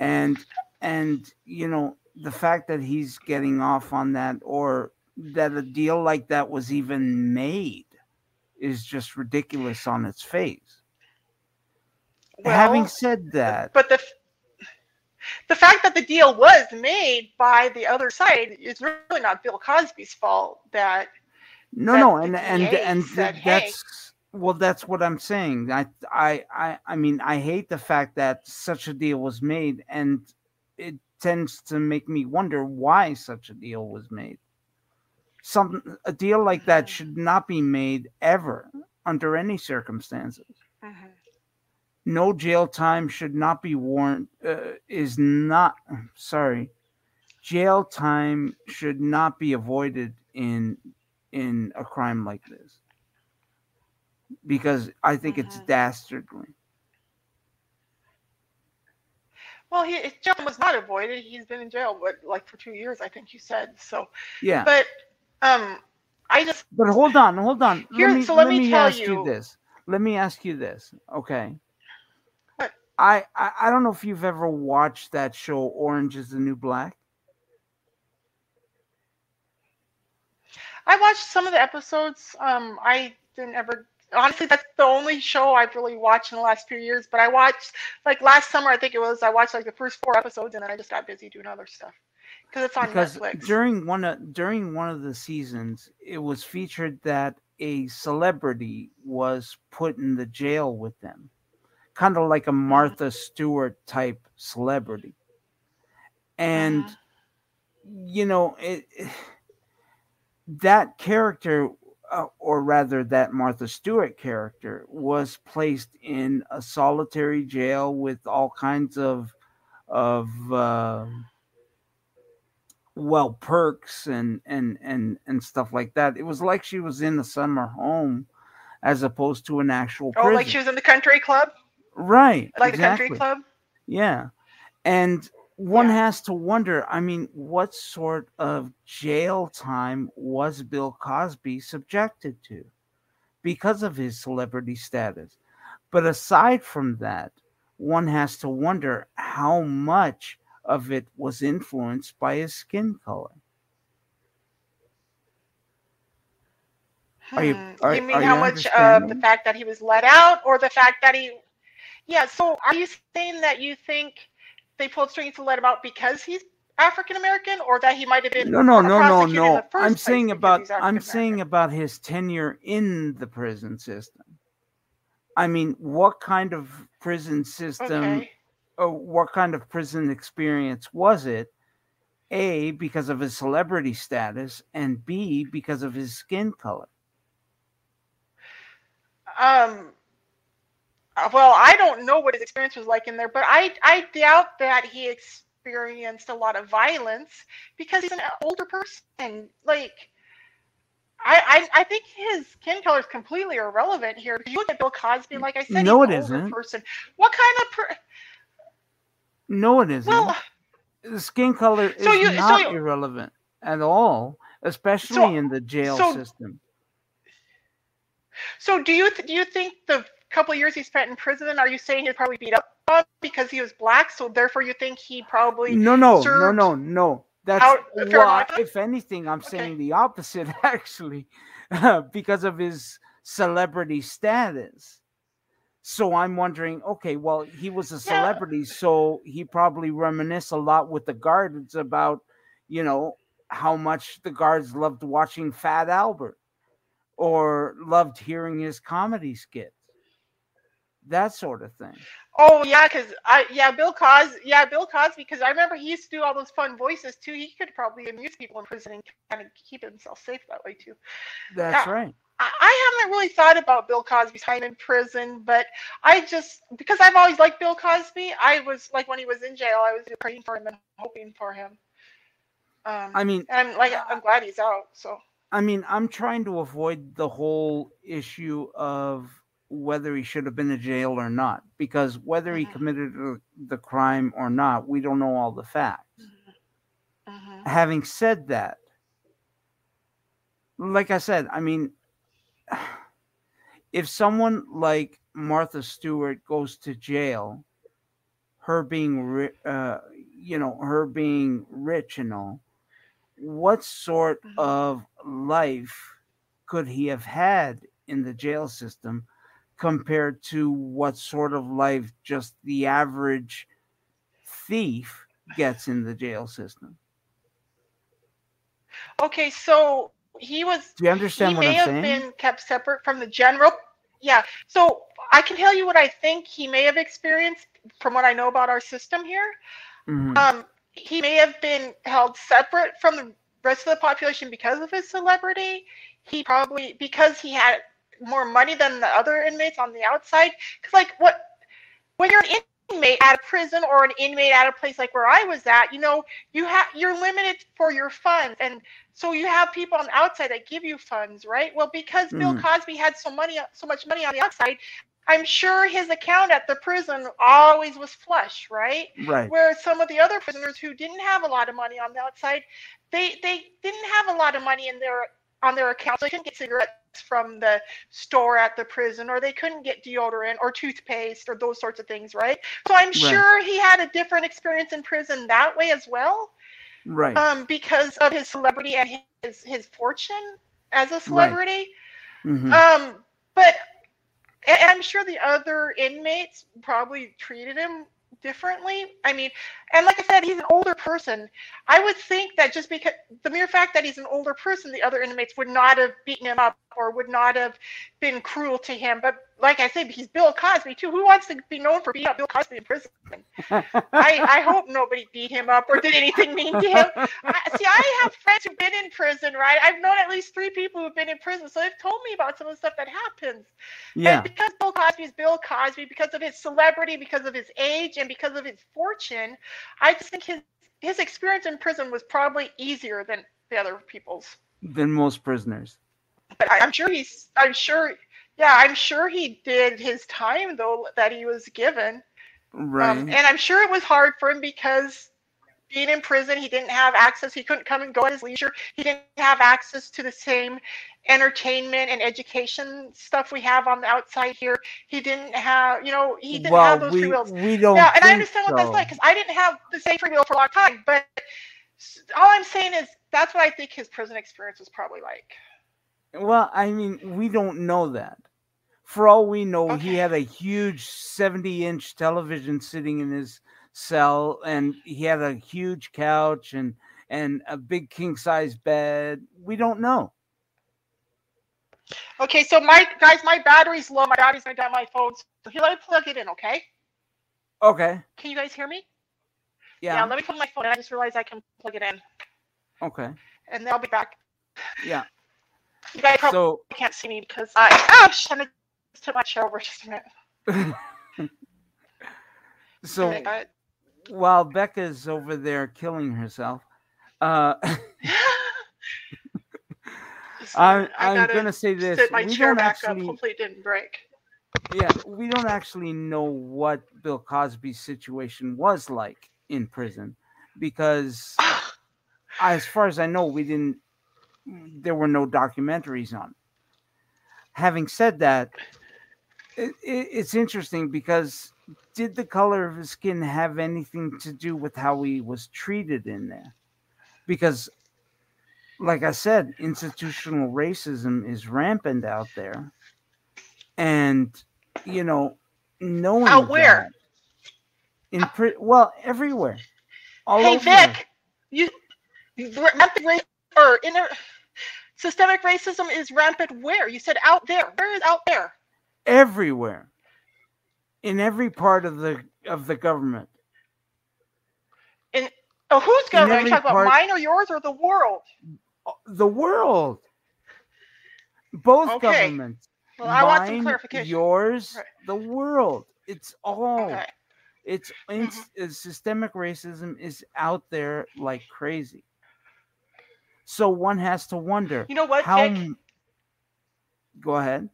And and you know the fact that he's getting off on that or that a deal like that was even made is just ridiculous on its face. Having said that, but the the fact that the deal was made by the other side is really not Bill Cosby's fault. That No, that no, and and and said, "Hey." that's well, that's what I'm saying. I, I, I, I mean, I hate the fact that such a deal was made, and it tends to make me wonder why such a deal was made. Some a deal like that [SIGHS] should not be made ever under any circumstances. Mhm. No jail time should not be warrant uh, is not sorry. Jail time should not be avoided in in a crime like this because I think it's Mhm. dastardly. well, he jail was not avoided. He's been in jail, but like for two years, I think you said. So, Yeah, but um, I just but hold on, hold on. Here- let me, so let me tell ask you you- this. Let me ask you this, okay? What? I, I I don't know if you've ever watched that show Orange is the New Black. I watched some of the episodes. Um, I didn't ever. Honestly, that's the only show I've really watched in the last few years. But I watched like last summer, I think it was. I watched like the first four episodes, and then I just got busy doing other stuff because it's on because Netflix. during one of during one of the seasons it was featured that a celebrity was put in the jail with them kind of like a martha stewart type celebrity and Mhm. you know it, [SIGHS] that character uh, or rather that martha stewart character was placed in a solitary jail with all kinds of of uh, well perks and and and and stuff like that it was like she was in a summer home as opposed to an actual oh, prison like she was in the country club, right like exactly. the country club. yeah and one Yeah. has to wonder i mean what sort of jail time was bill cosby subjected to because of his celebrity status but aside from that one has to wonder how much of it was influenced by his skin color Are you- Hmm. are- you mean how you much of the fact that he was let out, or the fact that he? Yeah. So, are you saying that you think they pulled strings to let him out because he's African American, or that he might have been no no uh, no no no i'm saying about i'm saying about his tenure in the prison system i mean what kind of prison system Okay. or what kind of prison experience was it a because of his celebrity status and b because of his skin color Um. Uh, Well, I don't know what his experience was like in there, but I I doubt that he experienced a lot of violence because he's an older person. Like, I I, I think his skin color is completely irrelevant here. You look at Bill Cosby, like I said, No, he's it an older isn't. person. What kind of per- no it isn't well? the skin color is So you- so not you- irrelevant at all especially So- in the jail so- system So do you th- do you think the couple years he spent in prison? Are you saying he'd probably beat up on because he was black? So therefore, you think he probably no no no no no that's out well, amount of time? if anything i'm Okay. saying the opposite [LAUGHS] actually [LAUGHS] because of his celebrity status so i'm wondering okay well he was a Yeah. celebrity so he probably reminisce a lot with the guards about you know how much the guards loved watching fat albert or loved hearing his comedy skits that sort of thing Oh yeah, because I yeah Bill Cosby yeah Bill Cosby because I remember he used to do all those fun voices too. He could probably amuse people in prison and kind of keep himself safe that way too. that's Yeah. right I I haven't really thought about Bill Cosby's time in prison, but I just because I've always liked Bill Cosby, I was like when he was in jail, I was praying for him and hoping for him. Um, I mean, and I'm like I'm glad he's out. So I mean, I'm trying to avoid the whole issue of whether he should have been in jail or not, because whether he Mhm. committed the- crime or not, we don't know all the facts. mhm. Having said that, like I said, I mean, [SIGHS] if someone like Martha Stewart goes to jail, her being, ri- uh, you know, her being rich and all, what sort Mhm. of life could he have had in the jail system compared to what sort of life just the average thief gets in the jail system? okay, so he was Do you understand he what may I'm saying? He may have saying? been kept separate from the general. Yeah. So I can tell you what I think he may have experienced from what I know about our system here. Mhm. Um, he may have been held separate from the rest of the population because of his celebrity. He probably because he had more money than the other inmates on the outside. Because like what when you're an inmate at a prison or an inmate at a place like where I was at, you know, you have you're limited for your funds and so you have people on the outside that give you funds, right? Well, because Bill Mhm. Cosby had so money so much money on the outside, I'm sure his account at the prison always was flush, right? right. Whereas some of the other prisoners who didn't have a lot of money on the outside, they they didn't have a lot of money in their on their accounts. They couldn't get cigarettes from the store at the prison, or they couldn't get deodorant or toothpaste or those sorts of things, right? So I'm sure he had a different experience in prison that way as well, Right. um, because of his celebrity and his his fortune as a celebrity. Mhm. Um, but I'm sure the other inmates probably treated him differently. I mean, and like I said, he's an older person. I would think that just because the mere fact that he's an older person, the other inmates would not have beaten him up or would not have been cruel to him. But like I said, he's Bill Cosby too. Who wants to be known for beating up Bill Cosby in prison? I, I hope nobody beat him up or did anything mean to him. I, see, I have friends who've been in prison, right? I've known at least three people who've been in prison, so they've told me about some of the stuff that happens. yeah. And because Bill Cosby is Bill Cosby, because of his celebrity, because of his age, and because of his fortune, I just think his his experience in prison was probably easier than the other people's. Than most prisoners. But I, I'm sure he's. I'm sure. Yeah, I'm sure he did his time though that he was given. Right. Um, and I'm sure it was hard for him because being in prison, he didn't have access. He couldn't come and go at his leisure. He didn't have access to the same entertainment and education stuff we have on the outside here. He didn't have, you know, he didn't well, have those we, free wills. we don't. Yeah, and I understand what that's like because I didn't have the same free will for a long time. But all I'm saying is that's what I think his prison experience was probably like. Well, I mean, we don't know that. For all we know, he had a huge 70 inch television sitting in his cell, and he had a huge couch and and a big king size bed. We don't know. Okay, so my guys, my battery's low. My battery's gonna die my phone. So here, let me plug it in. Okay, Okay. can you guys hear me? Yeah. let me put my phone. in. I just realized I can plug it in, okay. and then I'll be back. Yeah. You guys probably So can't see me because I ouch, I'm my chair over just a minute. so it. while Becca's over there killing herself, uh, [LAUGHS] I'm. I I'm gonna say this: my we chair don't back up. actually. Hopefully, it didn't break. yeah, we don't actually know what Bill Cosby's situation was like in prison because, [SIGHS] as far as I know, we didn't. There were no documentaries on. it. Having said that, it, it, it's interesting because did the color of his skin have anything to do with how he was treated in there? Because, like I said, institutional racism is rampant out there and you know knowing Out where? in pri- well everywhere all hey over Vic, you you- rampant race or inner systemic racism is rampant where? You said out there. Where is out there? Everywhere in every part of the of the government Oh, who's government? Are you talking about part- mine or yours or the world? the world Both Okay. governments. Well, I want some Mine, clarification. Yours, Right. the world. It's all. Okay. It's ins- Mm-hmm. uh, systemic racism is out there like crazy. So one has to wonder You know what, how. Vic? Go ahead.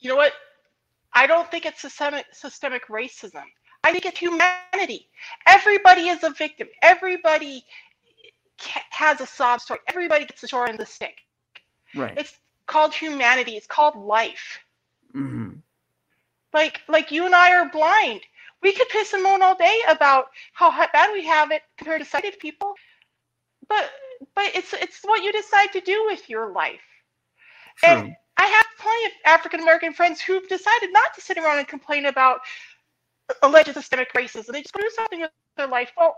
You know what? I don't think it's systemic systemic racism. I think it's humanity. Everybody is a victim. Everybody has a sob story. Everybody gets the short end of the stick. Right. It's called humanity. It's called life. hmm Like like you and I are blind. We could piss and moan all day about how bad we have it compared to sighted people, but but it's it's what you decide to do with your life. True. And I have plenty of African American friends who've decided not to sit around and complain about alleged systemic racism. They just go do something with their life. Well,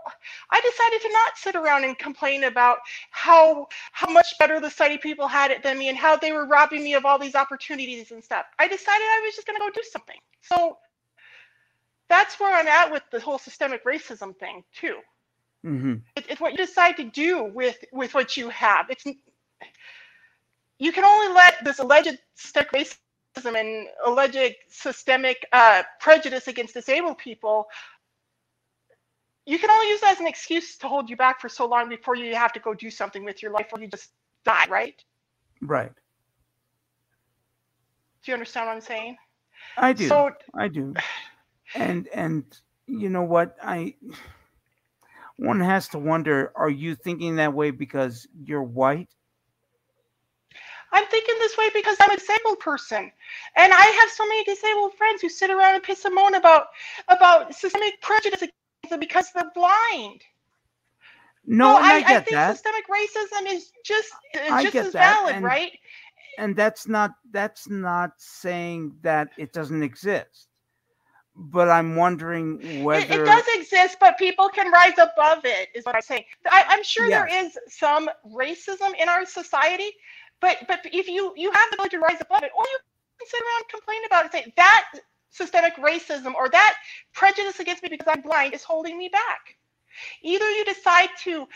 I decided to not sit around and complain about how how much better the sighted people had it than me and how they were robbing me of all these opportunities and stuff. I decided I was just going to go do something. So that's where I'm at with the whole systemic racism thing too. hmm It, it's what you decide to do with with what you have. It's you can only let this alleged systemic racism and alleged systemic uh, prejudice against disabled people. You can only use that as an excuse to hold you back for so long before you have to go do something with your life, or you just die. Right? Right. Do you understand what I'm saying? I do. So I do. And and you know what? I one has to wonder, are you thinking that way because you're white? I'm thinking this way because I'm a disabled person, and I have so many disabled friends who sit around and piss and moan about about systemic prejudice against them because they're blind. No, and I, I, get think that. systemic racism is just I just get as that, valid, and right? and that's not that's not saying that it doesn't exist. But I'm wondering whether it does exist, but people can rise above it. Is what I'm saying. I, I'm sure there is some racism in our society, but but if you you have the ability to rise above it, or you can sit around and complain about it, say that systemic racism or that prejudice against me because I'm blind is holding me back. Either you decide to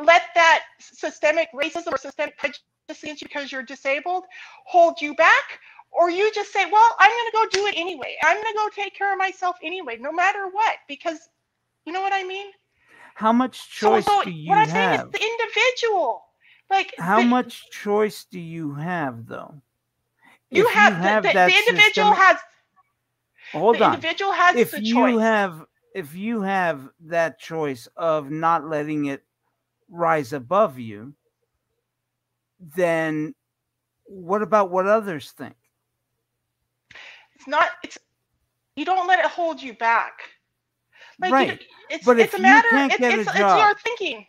let that systemic racism or systemic prejudice against you because you're disabled hold you back, or you just say, well, I'm going to go do it anyway. I'm going to go take care of myself anyway, no matter what, because you know what I mean? how much So, choice so do you what I'm saying have? is the individual. Like How the- much choice do you have though? you If have, the, the, that the individual systemic- has hold the on. individual has if the you choice. have if you have that choice of not letting it rise above you then what about what others think it's not it's you don't let it hold you back. Like you- right it's But it's if a you matter can't it's, get a it's, it's your thinking.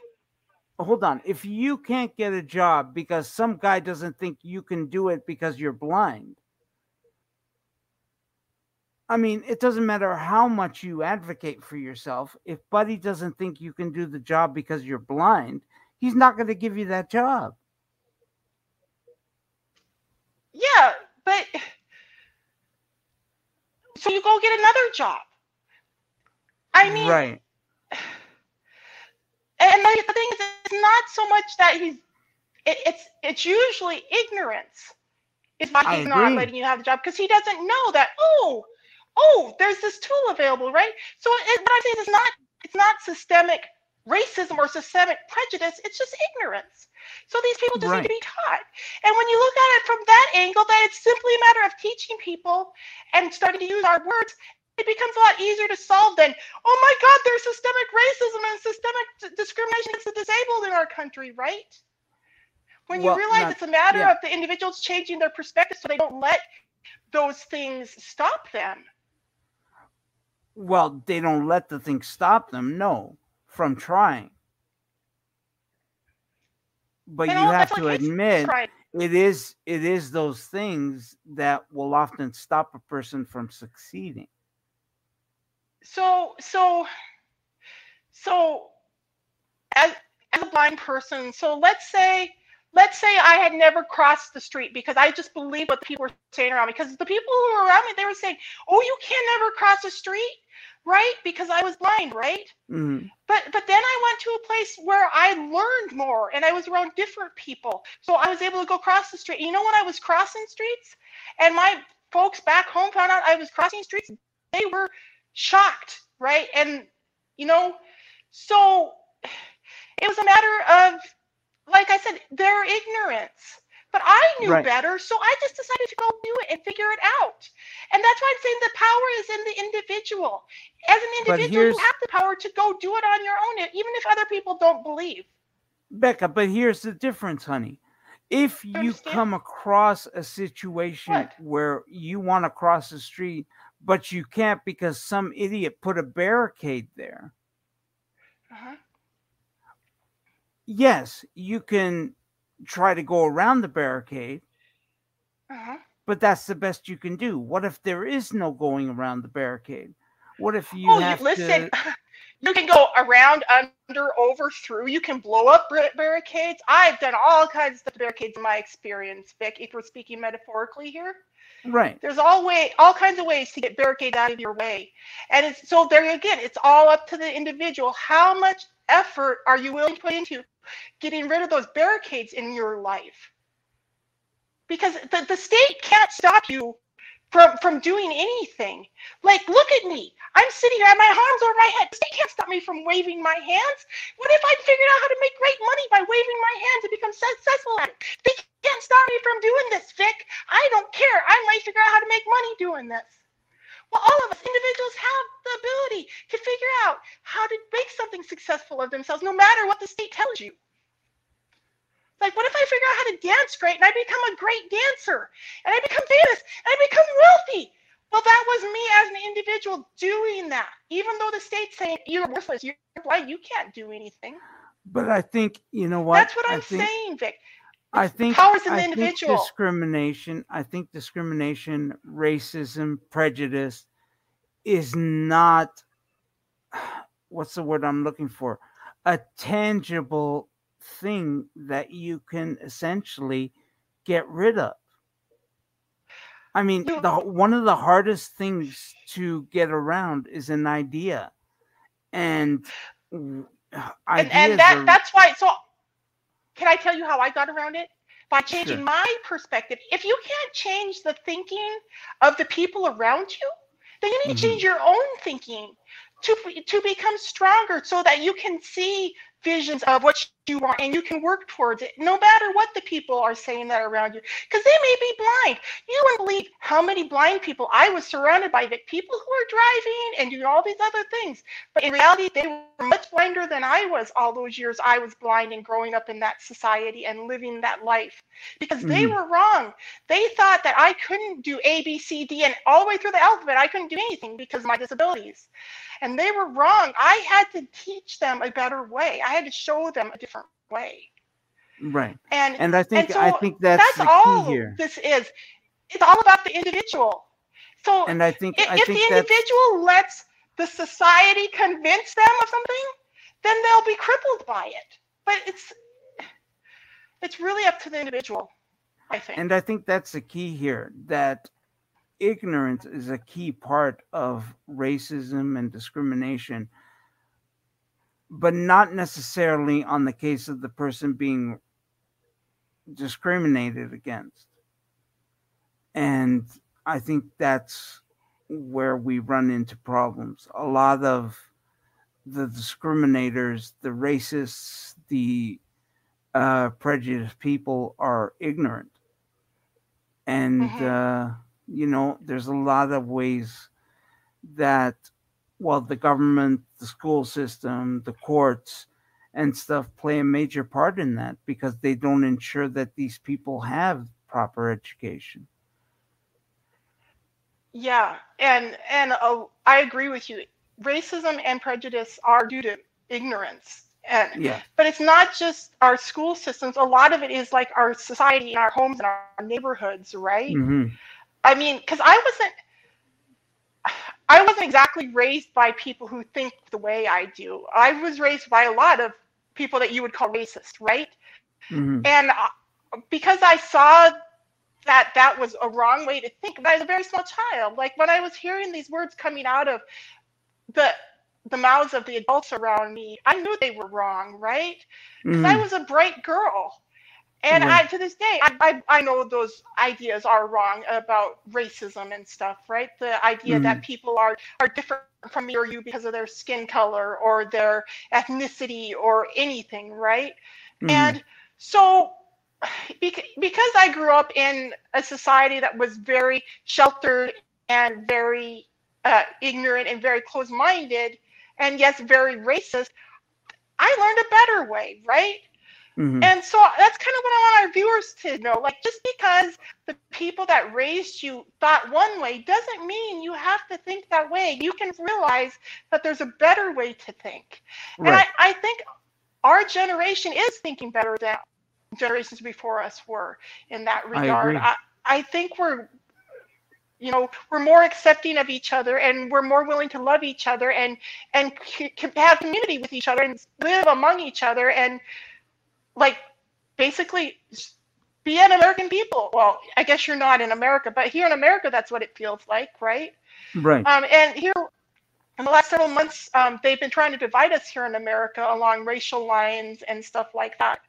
Oh, hold on. If you can't get a job because some guy doesn't think you can do it because you're blind. I mean it doesn't matter how much you advocate for yourself. If buddy doesn't think you can do the job because you're blind he's not going to give you that job. Yeah, but [SIGHS] so you go get another job. I mean, right and the the thing is, it's not so much that he's. It, it's it's usually ignorance is why he's not letting you have the job because he doesn't know that. Oh, oh, there's this tool available, right? So it, what I'm saying is not it's not systemic racism or systemic prejudice. It's just ignorance. So these people just Right. need to be taught. And when you look at it from that angle, that it's simply a matter of teaching people and starting to use our words, it becomes a lot easier to solve than, oh my God, there's systemic racism and systemic d- discrimination against the disabled in our country, right? When you Well, realize not- it's a matter yeah. of the individuals changing their perspective so they don't let those things stop them. well they don't let the things stop them no from trying but And you have to admit it is it is those things that will often stop a person from succeeding so so so as as a blind person so let's say let's say i had never crossed the street because i just believed what the people were saying around me because the people who were around me they were saying oh you can never cross the street right? Because I was blind, right? Mhm. But but then I went to a place where I learned more and I was around different people. So I was able to go cross the street. You know when I was crossing streets and my folks back home found out I was crossing streets, they were shocked, right? And you know, so it was a matter of like I said, their ignorance. But I knew Right. better, so I just decided to go do it and figure it out. And that's why I'm saying the power is in the individual. As an individual, you have the power to go do it on your own, even if other people don't believe. Becca, but here's the difference, honey. If you Understand? come across a situation What? where you want to cross the street, but you can't because some idiot put a barricade there, Uh-huh. yes, you can try to go around the barricade, Uh-huh. but that's the best you can do. What if there is no going around the barricade? What if you oh, have you, listen, to? [LAUGHS] you can go around, under, over, through. You can blow up barricades. I've done all kinds of barricades in my experience, Vic, if we're speaking metaphorically here. Right. There's all way, all kinds of ways to get barricades out of your way, and it's so there again. It's all up to the individual. How much effort are you willing to put into getting rid of those barricades in your life? Because the, the state can't stop you from from doing anything. Like, look at me. I'm sitting here, my arms over my head. They can't stop me from waving my hands. What if I figured out how to make great money by waving my hands and become successful at it? They can't stop me from doing this, Vic. I don't care. I might figure out how to make money doing this. Well, all of us individuals have the ability to figure out how to make something successful of themselves, no matter what the state tells you. Like, what if I figure out how to dance great and I become a great dancer and I become famous and I become wealthy? Well, that was me as an individual doing that. Even though the state's saying you're worthless, you're blind, you can't do anything. But I think you know what? That's what I'm think, saying, Vic. I think Power's in the I think individual. discrimination. I think discrimination, racism, prejudice is not [SIGHS] what's the word I'm looking for? A tangible thing that you can essentially get rid of. I mean, the one of the hardest things to get around is an idea, and and, and that are- that's why so can i tell you how i got around it by changing Sure. my perspective if you can't change the thinking of the people around you then you need Mhm. to change your own thinking to to become stronger so that you can see visions of what you want and you can work towards it no matter what the people are saying that around you. Because they may be blind. You wouldn't believe how many blind people. I was surrounded by the people who are driving and doing all these other things. But in reality they were much blinder than i was all those years i was blind and growing up in that society and living that life. Because they Mhm. were wrong. They thought that i couldn't do a b c d and all the way through the alphabet. I couldn't do anything because of my disabilities. And they were wrong. I had to teach them a better way. I had to show them a different way. Right. and And I think so I think that's, that's the all key here. this is. It's all about the individual. So And I think if, I if think the individual lets the society convince them of something then they'll be crippled by it. But it's it's really up to the individual i think. And I think that's the key here that ignorance is a key part of racism and discrimination but not necessarily on the case of the person being discriminated against. And i think that's where we run into problems. A lot of the discriminators the racists the uh, prejudiced people are ignorant. And Mhm. uh, you know there's a lot of ways that well the government the school system the courts and stuff play a major part in that because they don't ensure that these people have proper education. Yeah and and uh, i agree with you. Racism and prejudice are due to ignorance and yeah. but it's not just our school systems. A lot of it is like our society and our homes and our neighborhoods right? Hmm i mean because i wasn't i wasn't exactly raised by people who think the way i do i was raised by a lot of people that you would call racist right hmm and uh, because i saw that that was a wrong way to think but i was a very small child like when i was hearing these words coming out of the the mouths of the adults around me, I knew they were wrong, right? Because mm. I was a bright girl. And I, to this day, I, I, I, know those ideas are wrong about racism and stuff, right? The idea mm. that people are, are different from me or you because of their skin color or their ethnicity or anything, right? Mm. And so, because I grew up in a society that was very sheltered and very uh, ignorant and very closed minded, and yes, very racist, I learned a better way, right? Mm-hmm. And so that's kind of what I want our viewers to know. Like, just because the people that raised you thought one way doesn't mean you have to think that way. You can realize that there's a better way to think. Right. And I, I think our generation is thinking better than generations before us were in that regard. I, I, I think we're you know we're more accepting of each other and we're more willing to love each other and and have community with each other and live among each other and like basically be an American people. Well, I guess you're not in America, but here in America, that's what it feels like, right? Right. Um, and here in the last several months, um, they've been trying to divide us here in America along racial lines and stuff like that.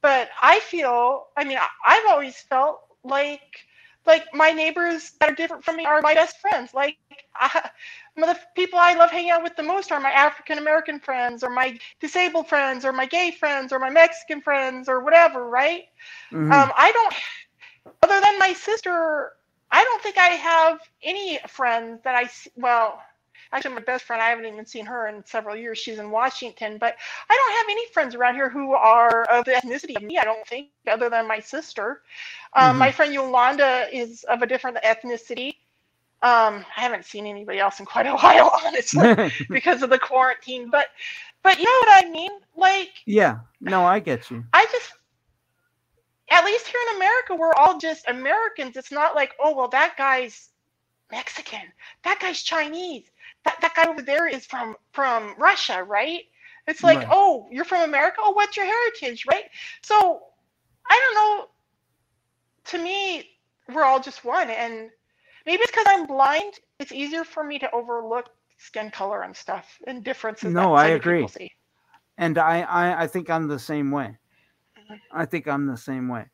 But I feel, I mean, I've always felt like like my neighbors that are different from me are my best friends. Like I, the people I love hanging out with the most are my African American friends, or my disabled friends, or my gay friends, or my Mexican friends, or whatever. Right? Mm-hmm. Um, I don't. Other than my sister, I don't think I have any friends that I well actually my best friend i haven't even seen her in several years. She's in washington but i don't have any friends around here who are of the ethnicity of me i don't think other than my sister. Um, mm-hmm. my friend yolanda is of a different ethnicity. Um, i haven't seen anybody else in quite a [LAUGHS] while honestly [LAUGHS] because of the quarantine but but you know what i mean? Like yeah. No i get you. I just at least here in america we're all just americans. It's not like oh well that guy's Mexican. That guy's Chinese that, that guy over there is from from Russia, right? It's like, right. oh, you're from America. Oh, what's your heritage, right? So I don't know. To me, we're all just one, and maybe it's because I'm blind. It's easier for me to overlook skin color and stuff and differences. No, I agree. And I, I, I think I'm the same way. Mm-hmm. I think I'm the same way.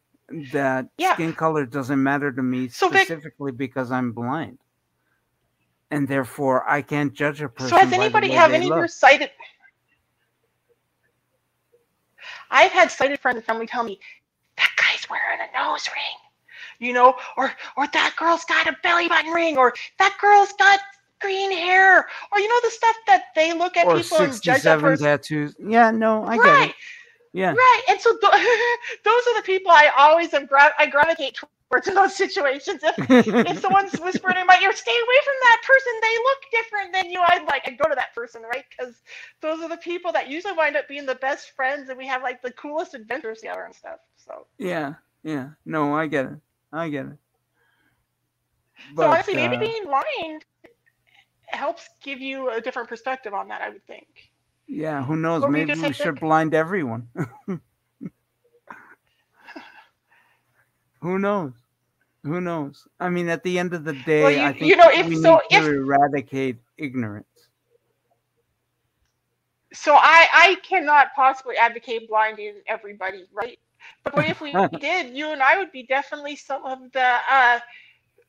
That yeah. skin color doesn't matter to me so specifically Vic, because I'm blind and therefore I can't judge a person. So has anybody have any of your sighted? I've had sighted friends and family tell me that guy's wearing a nose ring, you know, or or that girl's got a belly button ring, or that girl's got green hair, or you know the stuff that they look at or people and judge a person. tattoos. Yeah, no, I right. get it. Yeah. Right. And so th- [LAUGHS] those are the people I always am gra- I gravitate words in those situations. If [LAUGHS] if someone's whispering in my ear, stay away from that person. They look different than you. I'd like I'd go to that person, right? Because those are the people that usually wind up being the best friends, and we have like the coolest adventures together and stuff. So yeah, yeah. No, I get it. I get it. But, so honestly, uh, maybe being blind helps give you a different perspective on that. I would think. Yeah, who knows? Maybe we should blind everyone. [LAUGHS] Who knows? Who knows? I mean, at the end of the day, well, you, I think you know, if, we so need if, to eradicate ignorance. So I, I cannot possibly advocate blinding everybody, right? But what if we [LAUGHS] did? You and I would be definitely some of the, uh,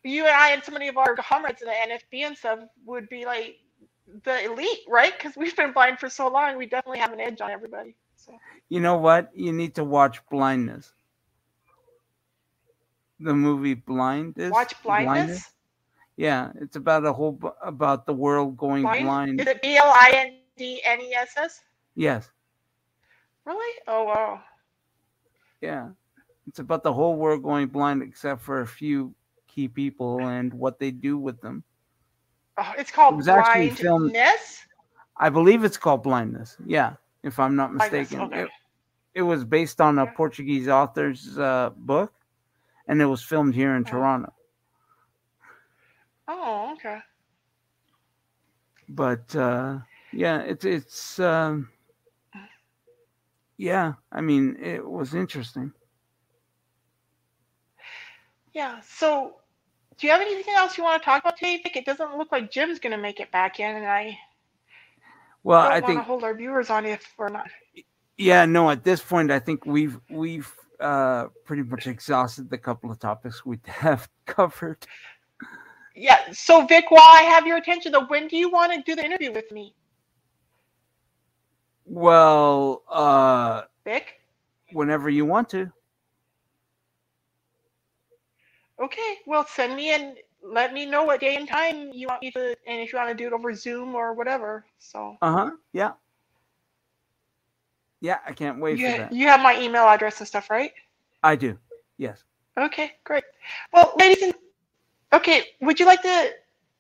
you and I and so many of our comrades in the NFB and stuff would be like the elite, right? Because we've been blind for so long, we definitely have an edge on everybody. So. You know what? You need to watch Blindness the movie Blindness. Watch Blindness. Blindness. Yeah, it's about a whole about the world going blind. blind. Is it B L I N D N E S S? Yes. Really? Oh wow. Yeah, it's about the whole world going blind except for a few key people and what they do with them. Oh, it's called it was Blindness. Actually filmed, I believe it's called Blindness. Yeah, if I'm not mistaken. Okay. It, it, was based on a Portuguese author's uh, book and it was filmed here in oh. Toronto. Oh, okay. But uh, yeah, it's it's um, yeah. I mean, it was interesting. Yeah. So, do you have anything else you want to talk about today, Vic? It doesn't look like Jim's going to make it back in, and I Well, I want think to hold our viewers on if we're not. yeah, no. At this point, I think we've we've uh, pretty much exhausted the couple of topics we [LAUGHS] have covered. Yeah. So Vic, while I have your attention, though, when do you want to do the interview with me, Well, uh, Vic? whenever you want to. Okay. Well, send me and let me know what day and time you want me to, and if you want to do it over Zoom or whatever. So Uh huh. Yeah. Yeah, I can't wait you, for that. you have my email address and stuff, right? I do. Yes. Okay, great. Well, ladies and okay, would you like to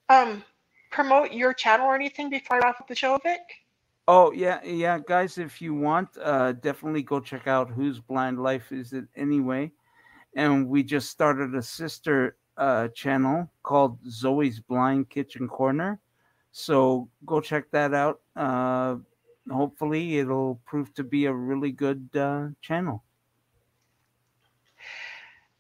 um promote your channel or anything before I wrap up the show, Vic? Oh yeah, yeah, guys. If you want, uh, definitely go check out whose blind life is it anyway. And we just started a sister uh, channel called Zoe's Blind Kitchen Corner. So go check that out. Uh, hopefully, it'll prove to be a really good uh, channel.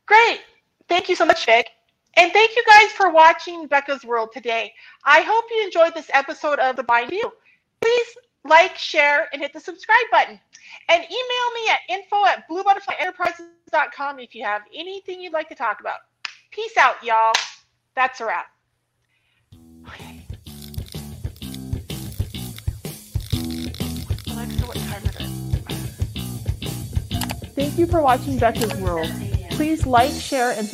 Great. Thank you so much, Vic. And thank you guys for watching Becca's World today. I hope you enjoyed this episode of The Blind View. Please like, share, and hit the subscribe button. And email me at info at bluebutterflyenterprises.com if you have anything you'd like to talk about. Peace out, y'all. That's a wrap. Okay. Thank you for watching Becca's World. Please like, share, and subscribe.